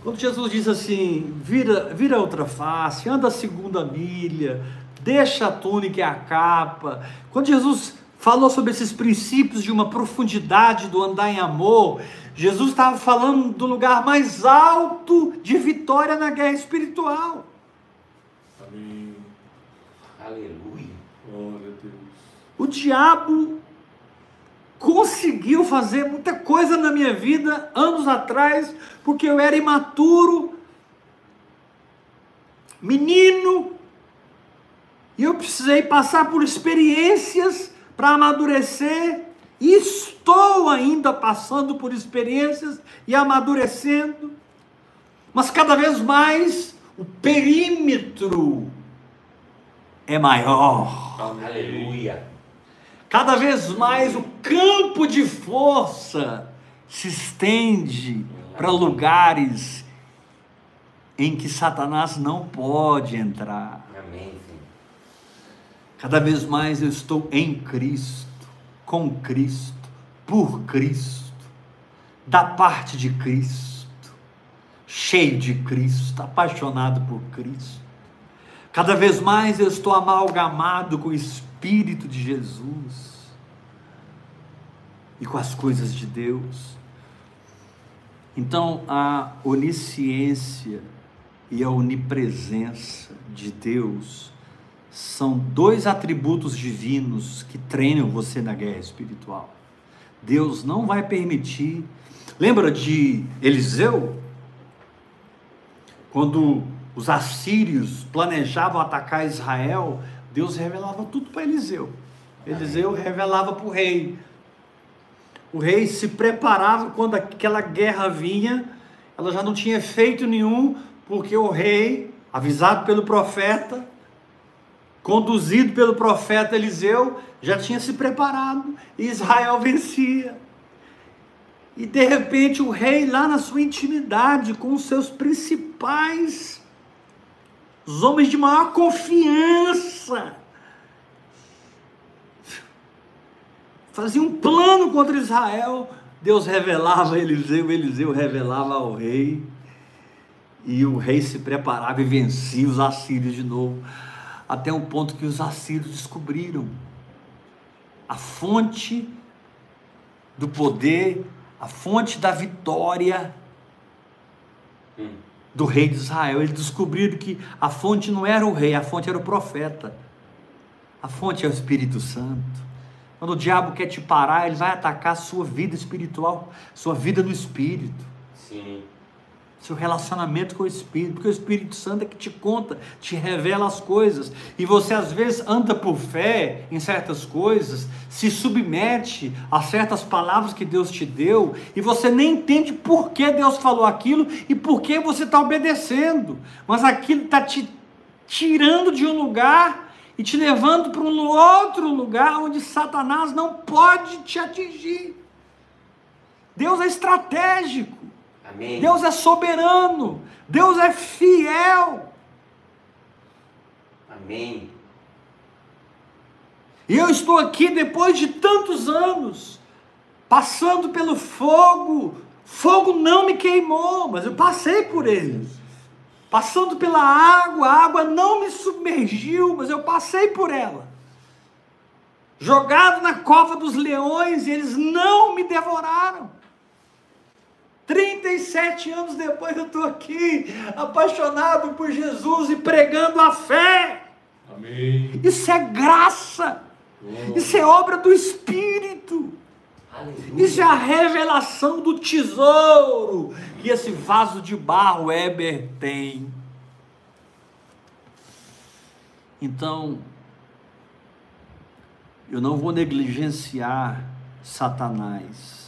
quando Jesus diz assim: vira, vira outra face, anda a segunda milha, deixa a túnica e a capa. Quando Jesus falou sobre esses princípios de uma profundidade do andar em amor, Jesus estava falando do lugar mais alto de vitória na guerra espiritual. Amém. Aleluia. Glória a Deus. O diabo conseguiu fazer muita coisa na minha vida anos atrás, porque eu era imaturo, menino, e eu precisei passar por experiências para amadurecer. E estou ainda passando por experiências e amadurecendo, mas cada vez mais o perímetro é maior. Aleluia. Cada vez mais o campo de força se estende para lugares em que Satanás não pode entrar. Amém. Cada vez mais eu estou em Cristo, com Cristo, por Cristo, da parte de Cristo, cheio de Cristo, apaixonado por Cristo. Cada vez mais eu estou amalgamado com o Espírito de Jesus e com as coisas de Deus. Então, a onisciência e a onipresença de Deus são dois atributos divinos que treinam você na guerra espiritual. Deus não vai permitir. Lembra de Eliseu? Quando os assírios planejavam atacar Israel, Deus revelava tudo para Eliseu. Eliseu revelava para o rei. O rei se preparava quando aquela guerra vinha, ela já não tinha efeito nenhum, porque o rei, avisado pelo profeta, conduzido pelo profeta Eliseu, já tinha se preparado e Israel vencia. E de repente o rei, lá na sua intimidade, com os seus principais, os homens de maior confiança, fazia um plano contra Israel. Deus revelava a Eliseu, Eliseu revelava ao rei. E o rei se preparava e vencia os assírios de novo. Até o ponto que os assírios descobriram a fonte do poder, a fonte da vitória Hum. Do rei de Israel. Eles descobriram que a fonte não era o rei, a fonte era o profeta. A fonte é o Espírito Santo. Quando o diabo quer te parar, ele vai atacar a sua vida espiritual, sua vida no Espírito, Sim. Seu relacionamento com o Espírito, porque o Espírito Santo é que te conta, te revela as coisas, e você às vezes anda por fé em certas coisas, se submete a certas palavras que Deus te deu, e você nem entende por que Deus falou aquilo e por que você está obedecendo, mas aquilo está te tirando de um lugar e te levando para um outro lugar onde Satanás não pode te atingir. Deus é estratégico. Amém. Deus é soberano, Deus é fiel. Amém. E eu estou aqui depois de tantos anos, passando pelo fogo. Fogo não me queimou, mas eu passei por ele. Passando pela água, a água não me submergiu, mas eu passei por ela. Jogado na cova dos leões, e eles não me devoraram. 37 anos depois eu estou aqui, apaixonado por Jesus e pregando a fé. Amém. Isso é graça, Glória. isso é obra do Espírito. Aleluia. Isso é a revelação do tesouro que esse vaso de barro Eber tem. Então, Eu não vou negligenciar Satanás.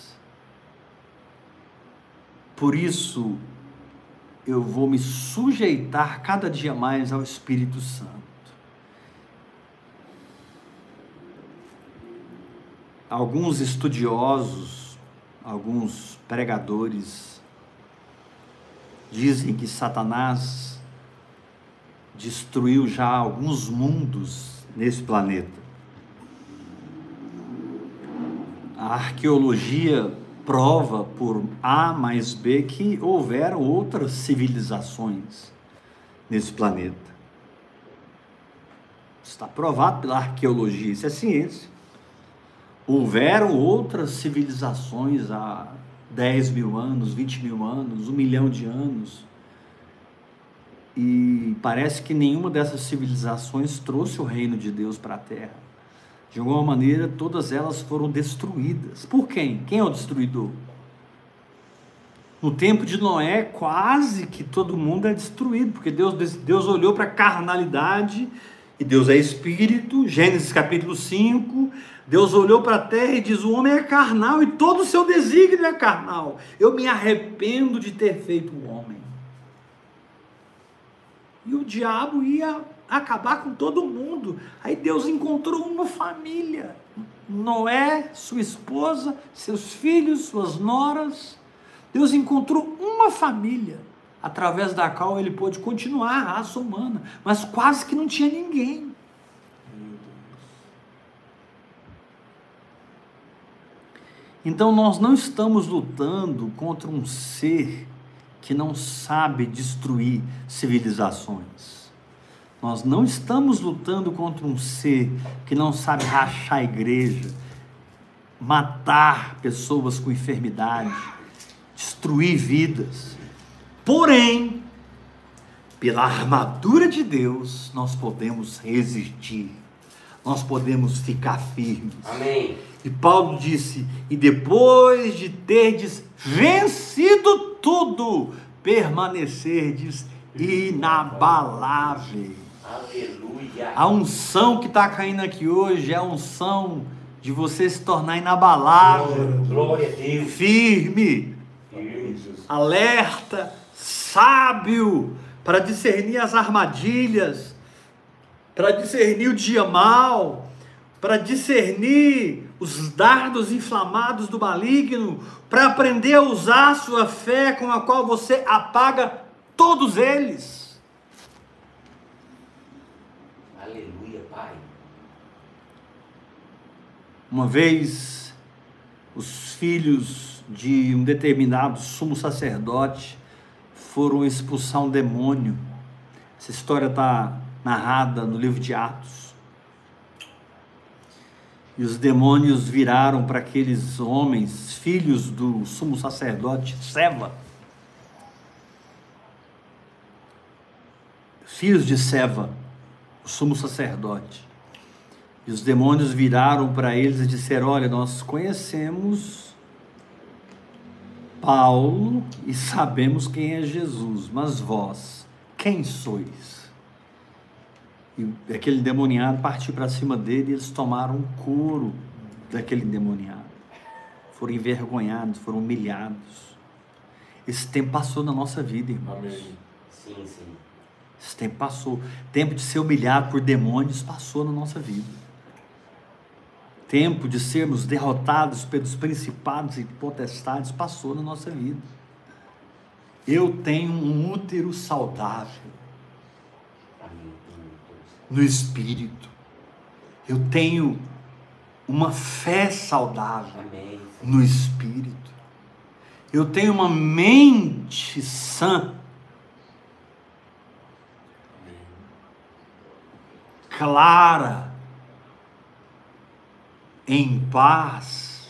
Por isso, eu vou me sujeitar cada dia mais ao Espírito Santo. Alguns estudiosos, alguns pregadores, dizem que Satanás destruiu já alguns mundos nesse planeta. A arqueologia prova por A mais B que houveram outras civilizações nesse planeta. Está provado pela arqueologia, isso é ciência. Houveram outras civilizações há 10 mil anos, 20 mil anos, um milhão de anos. E parece que nenhuma dessas civilizações trouxe o reino de Deus para a terra. De alguma maneira, todas elas foram destruídas. Por quem? Quem é o destruidor? No tempo de Noé, quase que todo mundo é destruído, porque Deus, Deus olhou para a carnalidade, e Deus é espírito, Gênesis capítulo 5. Deus olhou para a terra e diz: O homem é carnal e todo o seu desígnio é carnal. Eu me arrependo de ter feito o homem. E o diabo ia acabar com todo mundo. Aí Deus encontrou uma família. Noé, sua esposa, seus filhos, suas noras. Deus encontrou uma família através da qual ele pôde continuar a raça humana, mas quase que não tinha ninguém. Então nós não estamos lutando contra um ser que não sabe destruir civilizações. Nós não estamos lutando contra um ser que não sabe rachar a igreja, matar pessoas com enfermidade, destruir vidas. Porém, pela armadura de Deus, nós podemos resistir, nós podemos ficar firmes. Amém. E Paulo disse: E depois de terdes vencido tudo, permanecerdes inabaláveis. Aleluia. A unção que está caindo aqui hoje é a unção de você se tornar inabalável, Glória a Deus. firme, alerta, sábio, para discernir as armadilhas, para discernir o dia mal, para discernir os dardos inflamados do maligno, para aprender a usar a sua fé com a qual você apaga todos eles. Uma vez, os filhos de um determinado sumo sacerdote foram expulsar um demônio. Essa história está narrada no livro de Atos. E os demônios viraram para aqueles homens, filhos do sumo sacerdote Seva. Filhos de Seva, o sumo sacerdote. E os demônios viraram para eles e disseram: Olha, nós conhecemos Paulo e sabemos quem é Jesus, mas vós, quem sois? E aquele demoniado partiu para cima dele e eles tomaram um couro daquele endemoniado. Foram envergonhados, foram humilhados. Esse tempo passou na nossa vida, irmãos. Amém. Sim, sim. Esse tempo passou. Tempo de ser humilhado por demônios passou na nossa vida tempo de sermos derrotados pelos principados e potestades passou na nossa vida. Eu tenho um útero saudável no espírito. Eu tenho uma fé saudável no espírito. Eu tenho uma mente sã. Clara em paz,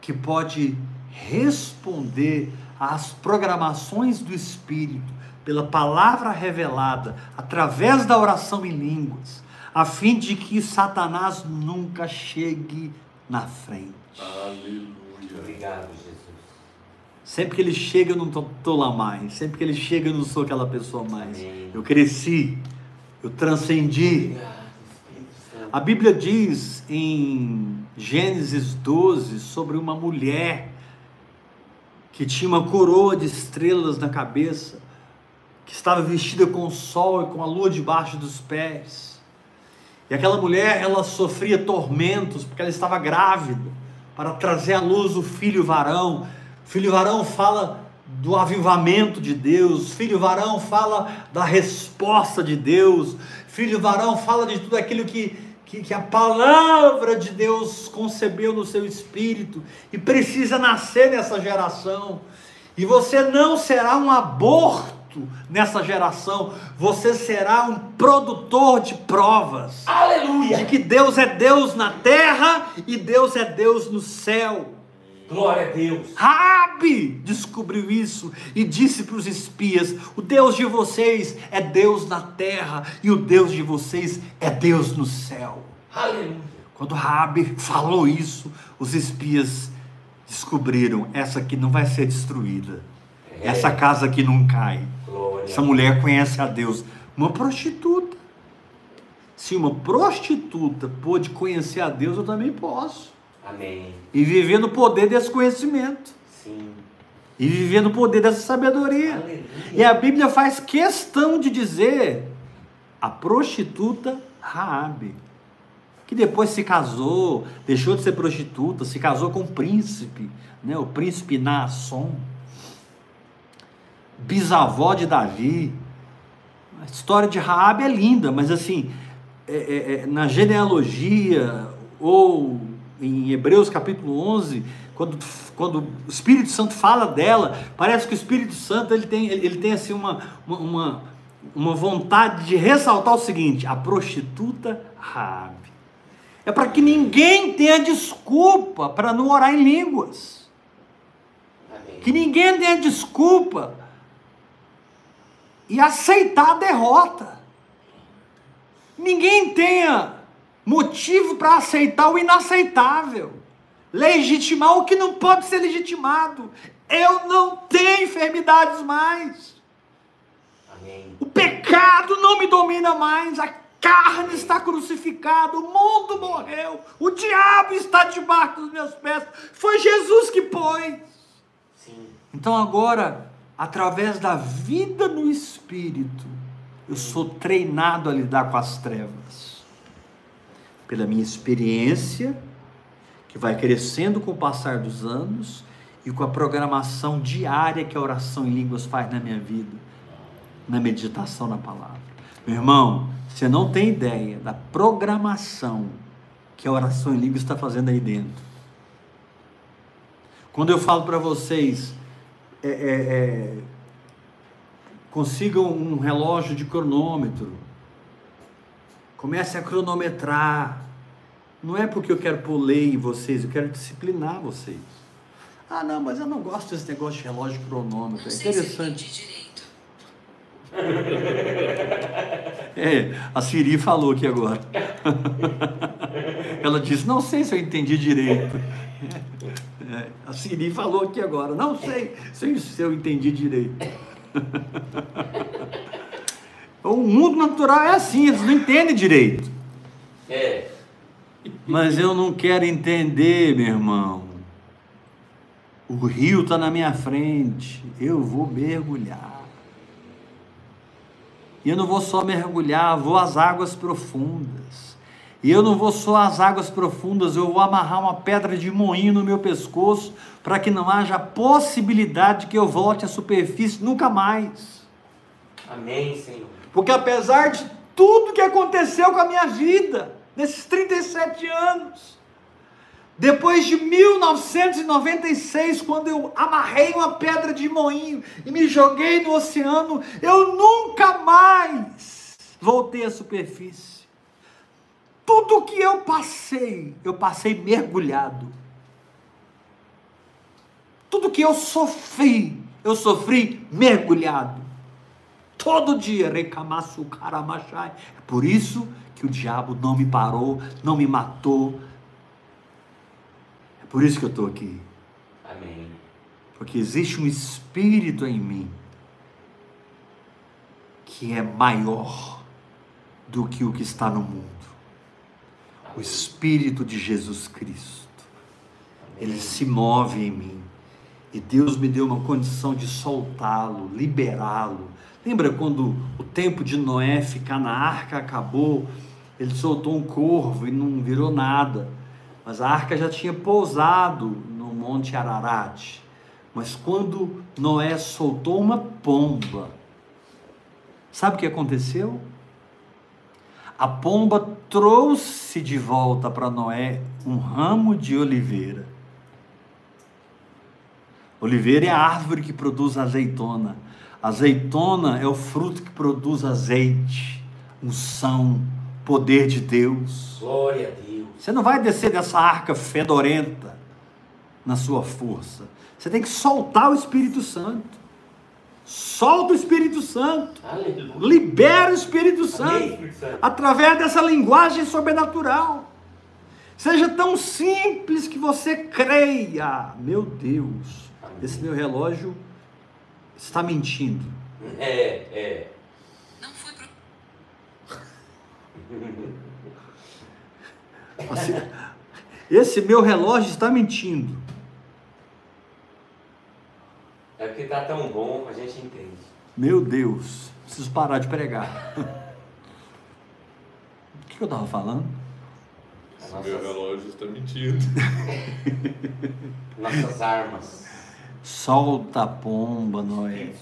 que pode responder às programações do Espírito pela palavra revelada através da oração em línguas, a fim de que Satanás nunca chegue na frente. Aleluia. Obrigado, Jesus. Sempre que ele chega, eu não estou lá mais. Sempre que ele chega, eu não sou aquela pessoa mais. Amém. Eu cresci, eu transcendi. Obrigado. A Bíblia diz em Gênesis 12 sobre uma mulher que tinha uma coroa de estrelas na cabeça, que estava vestida com o sol e com a lua debaixo dos pés. E aquela mulher, ela sofria tormentos porque ela estava grávida, para trazer à luz o filho varão. O filho varão fala do avivamento de Deus, filho varão fala da resposta de Deus, filho varão fala de tudo aquilo que, que, que, a palavra de Deus concebeu no seu espírito e precisa nascer nessa geração. E você não será um aborto nessa geração, você será um produtor de provas. Aleluia! De que Deus é Deus na terra e Deus é Deus no céu. Glória a Deus. Rabi descobriu isso e disse para os espias: O Deus de vocês é Deus na terra e o Deus de vocês é Deus no céu. Aleluia. Quando Rabi falou isso, os espias descobriram: essa aqui não vai ser destruída. É. Essa casa aqui não cai. Glória. Essa mulher conhece a Deus. Uma prostituta. Se uma prostituta pôde conhecer a Deus, eu também posso. Amém. E viver no poder desse conhecimento. Sim. E viver no poder dessa sabedoria. Aleluia. E a Bíblia faz questão de dizer a prostituta Raabe, que depois se casou, deixou de ser prostituta, se casou com um príncipe, né, o príncipe Naasson, bisavó de Davi. A história de Raabe é linda, mas assim, é, é, é, na genealogia ou em Hebreus capítulo 11, quando, quando o Espírito Santo fala dela, parece que o Espírito Santo ele tem, ele, ele tem assim uma, uma, uma, vontade de ressaltar o seguinte: a prostituta Raabe. É para que ninguém tenha desculpa para não orar em línguas. Amém. Que ninguém tenha desculpa e aceitar a derrota. Ninguém tenha motivo para aceitar o inaceitável, legitimar o que não pode ser legitimado. Eu não tenho enfermidades mais. Amém. O pecado não me domina mais. A carne está crucificada. O mundo morreu. O diabo está debaixo dos meus pés. Foi Jesus que pôs. Sim. Então agora, através da vida no Espírito, eu sou treinado a lidar com as trevas. Pela minha experiência, que vai crescendo com o passar dos anos, e com a programação diária que a oração em línguas faz na minha vida, na meditação na palavra. Meu irmão, você não tem ideia da programação que a oração em línguas está fazendo aí dentro. Quando eu falo para vocês, é, é, é, consigam um relógio de cronômetro, comece a cronometrar. Não é porque eu quero pôr lei em vocês, eu quero disciplinar vocês. Ah, não, mas eu não gosto desse negócio de relógio cronômetro. Não É sei se eu interessante. direito. É, a Siri falou aqui agora. Ela disse: Não sei se eu entendi direito. É, a Siri falou aqui agora: Não sei se se eu entendi direito. O mundo natural é assim, eles não entendem direito. É. Mas eu não quero entender, meu irmão. O rio está na minha frente, eu vou mergulhar. E eu não vou só mergulhar, vou às águas profundas. E eu não vou só às águas profundas, eu vou amarrar uma pedra de moinho no meu pescoço para que não haja possibilidade de que eu volte à superfície nunca mais. Amém, Senhor. Porque apesar de tudo que aconteceu com a minha vida, nesses 37 anos, depois de 1996, quando eu amarrei uma pedra de moinho e me joguei no oceano, eu nunca mais voltei à superfície. Tudo que eu passei, eu passei mergulhado. Tudo que eu sofri, eu sofri mergulhado. Todo dia, recamaço, caramachai. É por isso que o diabo não me parou, não me matou. É por isso que eu estou aqui. Amém. Porque existe um espírito em mim que é maior do que o que está no mundo. o Espírito de Jesus Cristo. Ele se move em mim. E Deus me deu uma condição de soltá-lo, liberá-lo. Lembra quando o tempo de Noé ficar na arca acabou? Ele soltou um corvo e não virou nada. Mas a arca já tinha pousado no Monte Ararat. Mas quando Noé soltou uma pomba, sabe o que aconteceu? A pomba trouxe de volta para Noé um ramo de oliveira. Oliveira é a árvore que produz azeitona. Azeitona é o fruto que produz azeite, unção, poder de Deus. Glória a Deus. Você não vai descer dessa arca fedorenta na sua força. Você tem que soltar o Espírito Santo. Solta o Espírito Santo. Aleluia. Libera o Espírito Santo. Amém, Espírito Santo. Através dessa linguagem sobrenatural. Seja tão simples que você creia. Meu Deus, esse meu relógio está mentindo. É, é. Assim, Esse meu relógio está mentindo. É porque tá tão bom, a gente entende. Meu Deus, preciso parar de pregar. O que que eu estava falando? As Esse meu nossas, relógio está mentindo. nossas armas. Solta a pomba, Noé.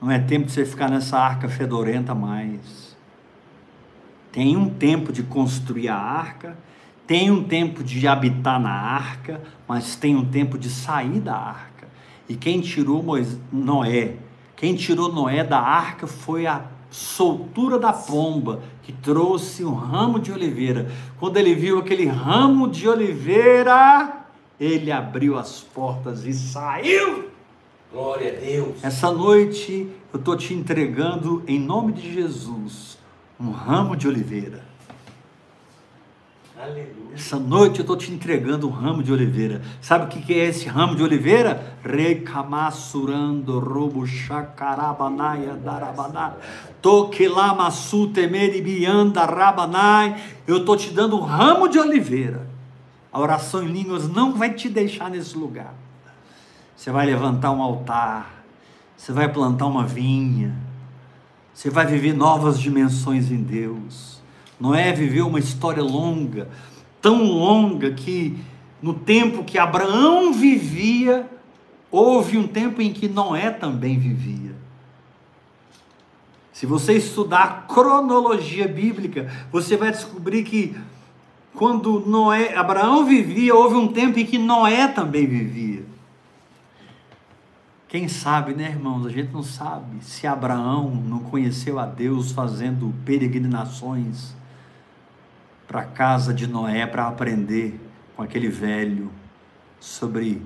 Não é tempo de você ficar nessa arca fedorenta mais. Tem um tempo de construir a arca, tem um tempo de habitar na arca, mas tem um tempo de sair da arca. E quem tirou Mois- Noé, quem tirou Noé da arca foi a soltura da pomba que trouxe um ramo de oliveira. Quando ele viu aquele ramo de oliveira, ele abriu as portas e saiu. Glória a Deus. Essa noite eu estou te entregando, em nome de Jesus, um ramo de oliveira. Aleluia. Essa noite eu estou te entregando um ramo de oliveira. Sabe o que que é esse ramo de oliveira? Recamassurando robo chacarabanaya darabanai. Toquelamassu temeribianda rabanai. Eu estou te dando um ramo de oliveira. A oração em línguas não vai te deixar nesse lugar. Você vai levantar um altar. Você vai plantar uma vinha. Você vai viver novas dimensões em Deus. Noé viveu uma história longa, tão longa que no tempo que Abraão vivia, houve um tempo em que Noé também vivia. Se você estudar a cronologia bíblica, você vai descobrir que quando Noé, Abraão vivia, houve um tempo em que Noé também vivia. Quem sabe, né, irmãos? A gente não sabe se Abraão não conheceu a Deus fazendo peregrinações para a casa de Noé para aprender com aquele velho sobre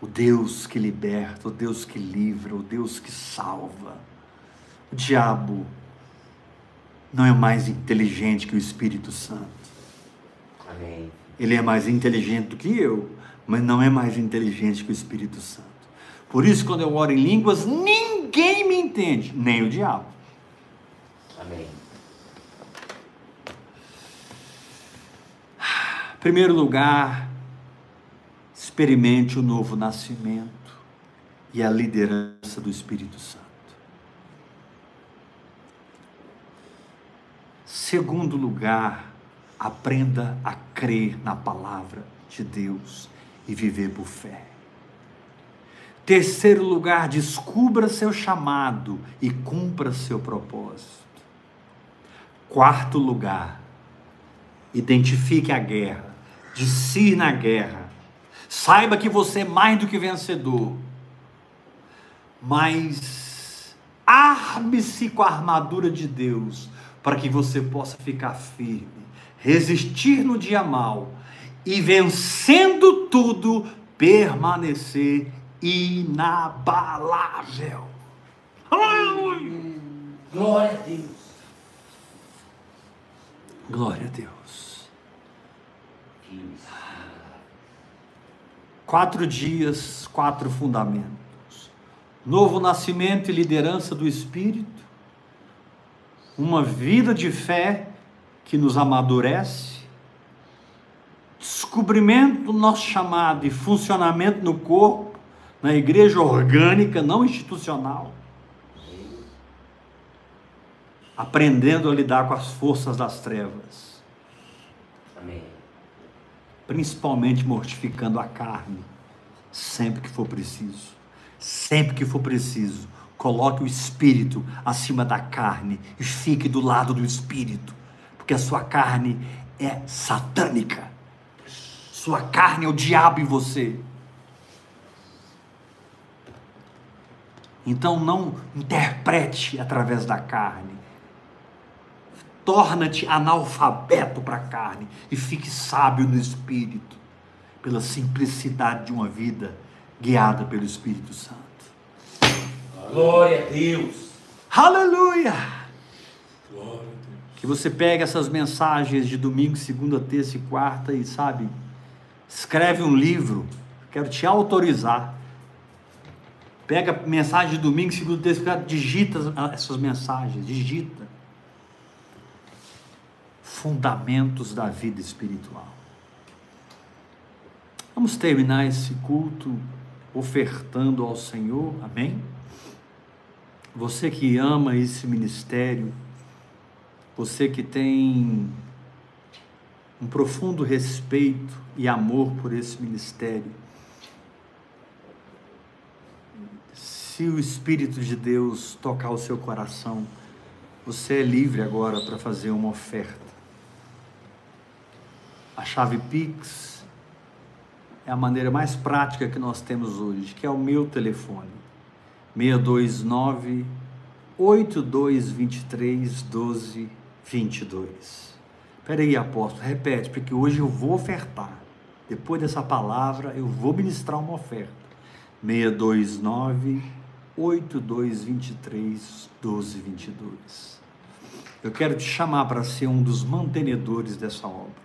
o Deus que liberta, o Deus que livra, o Deus que salva. O diabo não é mais inteligente que o Espírito Santo. Amém. Ele é mais inteligente do que eu, mas não é mais inteligente que o Espírito Santo. Por isso, quando eu oro em línguas, ninguém me entende, nem o diabo. Amém. Em primeiro lugar, experimente o novo nascimento e a liderança do Espírito Santo. Segundo lugar, aprenda a crer na palavra de Deus e viver por fé. Terceiro lugar, descubra seu chamado e cumpra seu propósito. Quarto lugar, identifique a guerra, discirna a guerra. Saiba que você é mais do que vencedor. Mas arme-se com a armadura de Deus para que você possa ficar firme, resistir no dia mal e vencendo tudo, permanecer inabalável. Aleluia! Glória a Deus. Glória a Deus. Quatro dias, quatro fundamentos: novo nascimento e liderança do Espírito, uma vida de fé que nos amadurece, descobrimento do nosso chamado e funcionamento no corpo, na igreja orgânica, não institucional, aprendendo a lidar com as forças das trevas, Amém. principalmente mortificando a carne, sempre que for preciso. Sempre que for preciso, coloque o espírito acima da carne e fique do lado do espírito, porque a sua carne é satânica. Sua carne é o diabo em você. Então não interprete através da carne. Torna-te analfabeto para a carne e fique sábio no espírito, pela simplicidade de uma vida guiada pelo Espírito Santo. Glória a Deus. Aleluia! Glória. Que você pegue essas mensagens de domingo, segunda, terça e quarta e sabe, escreve um livro. Quero te autorizar. Pega mensagem de domingo, segunda, terça e quarta, digita essas mensagens, digita. Fundamentos da vida espiritual. Vamos terminar esse culto ofertando ao Senhor, amém? Você que ama esse ministério, você que tem um profundo respeito e amor por esse ministério. Se o Espírito de Deus tocar o seu coração, você é livre agora para fazer uma oferta. A chave Pix é a maneira mais prática que nós temos hoje, que é o meu telefone. 629 8223 12 22. Peraí, apóstolo, repete, porque hoje eu vou ofertar. Depois dessa palavra, eu vou ministrar uma oferta. 629 8223 1222. Eu quero te chamar para ser um dos mantenedores dessa obra.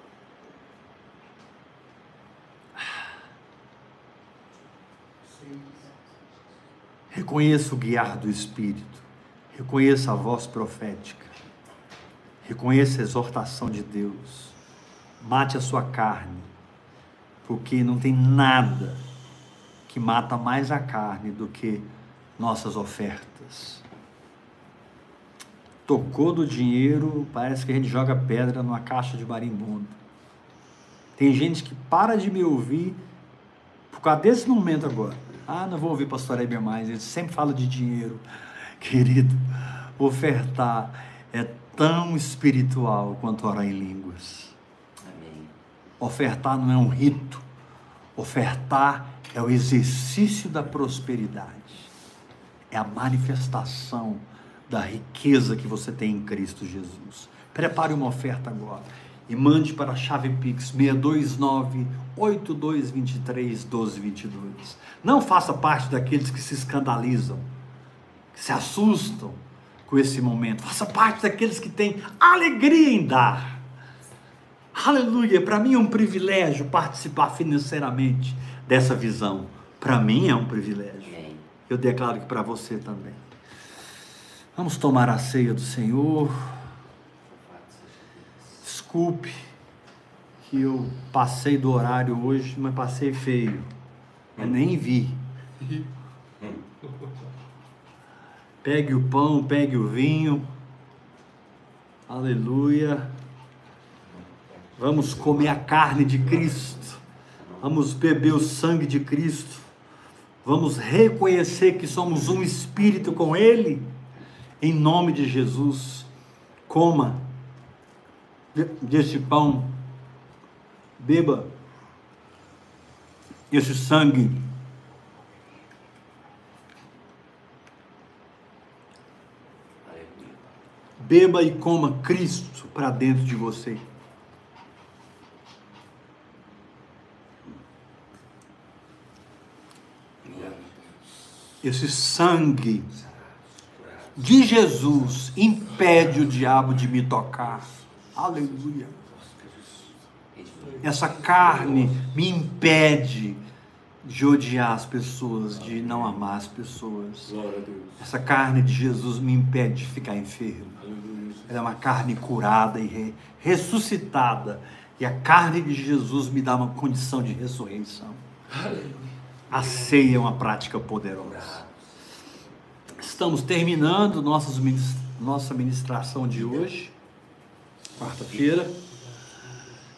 Reconheça o guiar do Espírito. Reconheça a voz profética. Reconheça a exortação de Deus. Mate a sua carne, porque não tem nada que mata mais a carne do que nossas ofertas. Tocou do dinheiro, parece que a gente joga pedra numa caixa de marimbondo. Tem gente que para de me ouvir por causa desse momento agora. Ah, não vou ouvir pastor Heber mais, ele sempre fala de dinheiro. Querido, ofertar é tão espiritual quanto orar em línguas. Amém. Ofertar não é um rito, ofertar é o exercício da prosperidade, é a manifestação da riqueza que você tem em Cristo Jesus. Prepare uma oferta agora e mande para a chave Pix 629 8223 1222. Não faça parte daqueles que se escandalizam, que se assustam com esse momento. Faça parte daqueles que têm alegria em dar. Aleluia! Para mim é um privilégio participar financeiramente dessa visão. Para mim é um privilégio. Eu declaro que para você também. Vamos tomar a ceia do Senhor. Desculpe que eu passei do horário hoje, mas passei feio. Eu nem vi. Pegue o pão, pegue o vinho. Aleluia. Vamos comer a carne de Cristo. Vamos beber o sangue de Cristo. Vamos reconhecer que somos um espírito com Ele. Em nome de Jesus. Coma de- deste pão. Beba esse sangue. Aleluia. Beba e coma Cristo para dentro de você. Esse sangue de Jesus impede o diabo de me tocar. Aleluia. Essa carne me impede de odiar as pessoas, de não amar as pessoas. Glória a Deus. Essa carne de Jesus me impede de ficar enfermo. Ela é uma carne curada e re, ressuscitada. E a carne de Jesus me dá uma condição de ressurreição. A ceia é uma prática poderosa. Estamos terminando nossa ministração de hoje, quarta-feira.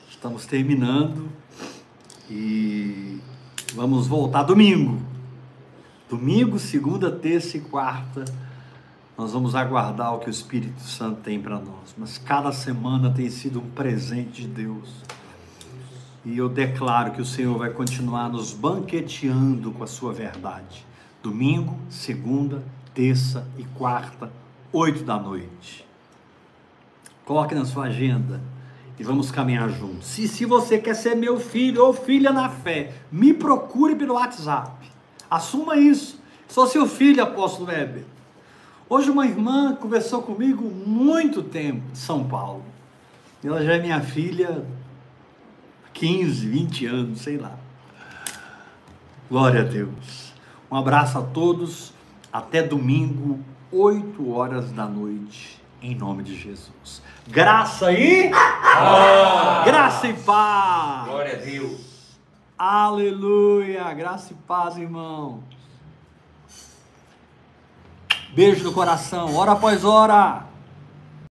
Estamos terminando e vamos voltar domingo. Domingo, segunda, terça e quarta nós vamos aguardar o que o Espírito Santo tem para nós. Mas cada semana tem sido um presente de Deus. E eu declaro que o Senhor vai continuar nos banqueteando com a sua verdade. Domingo, segunda, terça e quarta, oito da noite. Coloque na sua agenda e vamos caminhar juntos. Se, se você quer ser meu filho ou filha na fé, me procure pelo WhatsApp. Assuma isso. Sou seu filho, apóstolo Weber. Hoje uma irmã conversou comigo muito tempo de São Paulo. Ela já é minha filha 15, 20 anos, sei lá. Glória a Deus. Um abraço a todos. Até domingo, 8 horas da noite, em nome de Jesus. Graça e ah! graça e paz. Glória a Deus. Aleluia. Graça e paz, irmão. Beijo no coração, hora após hora.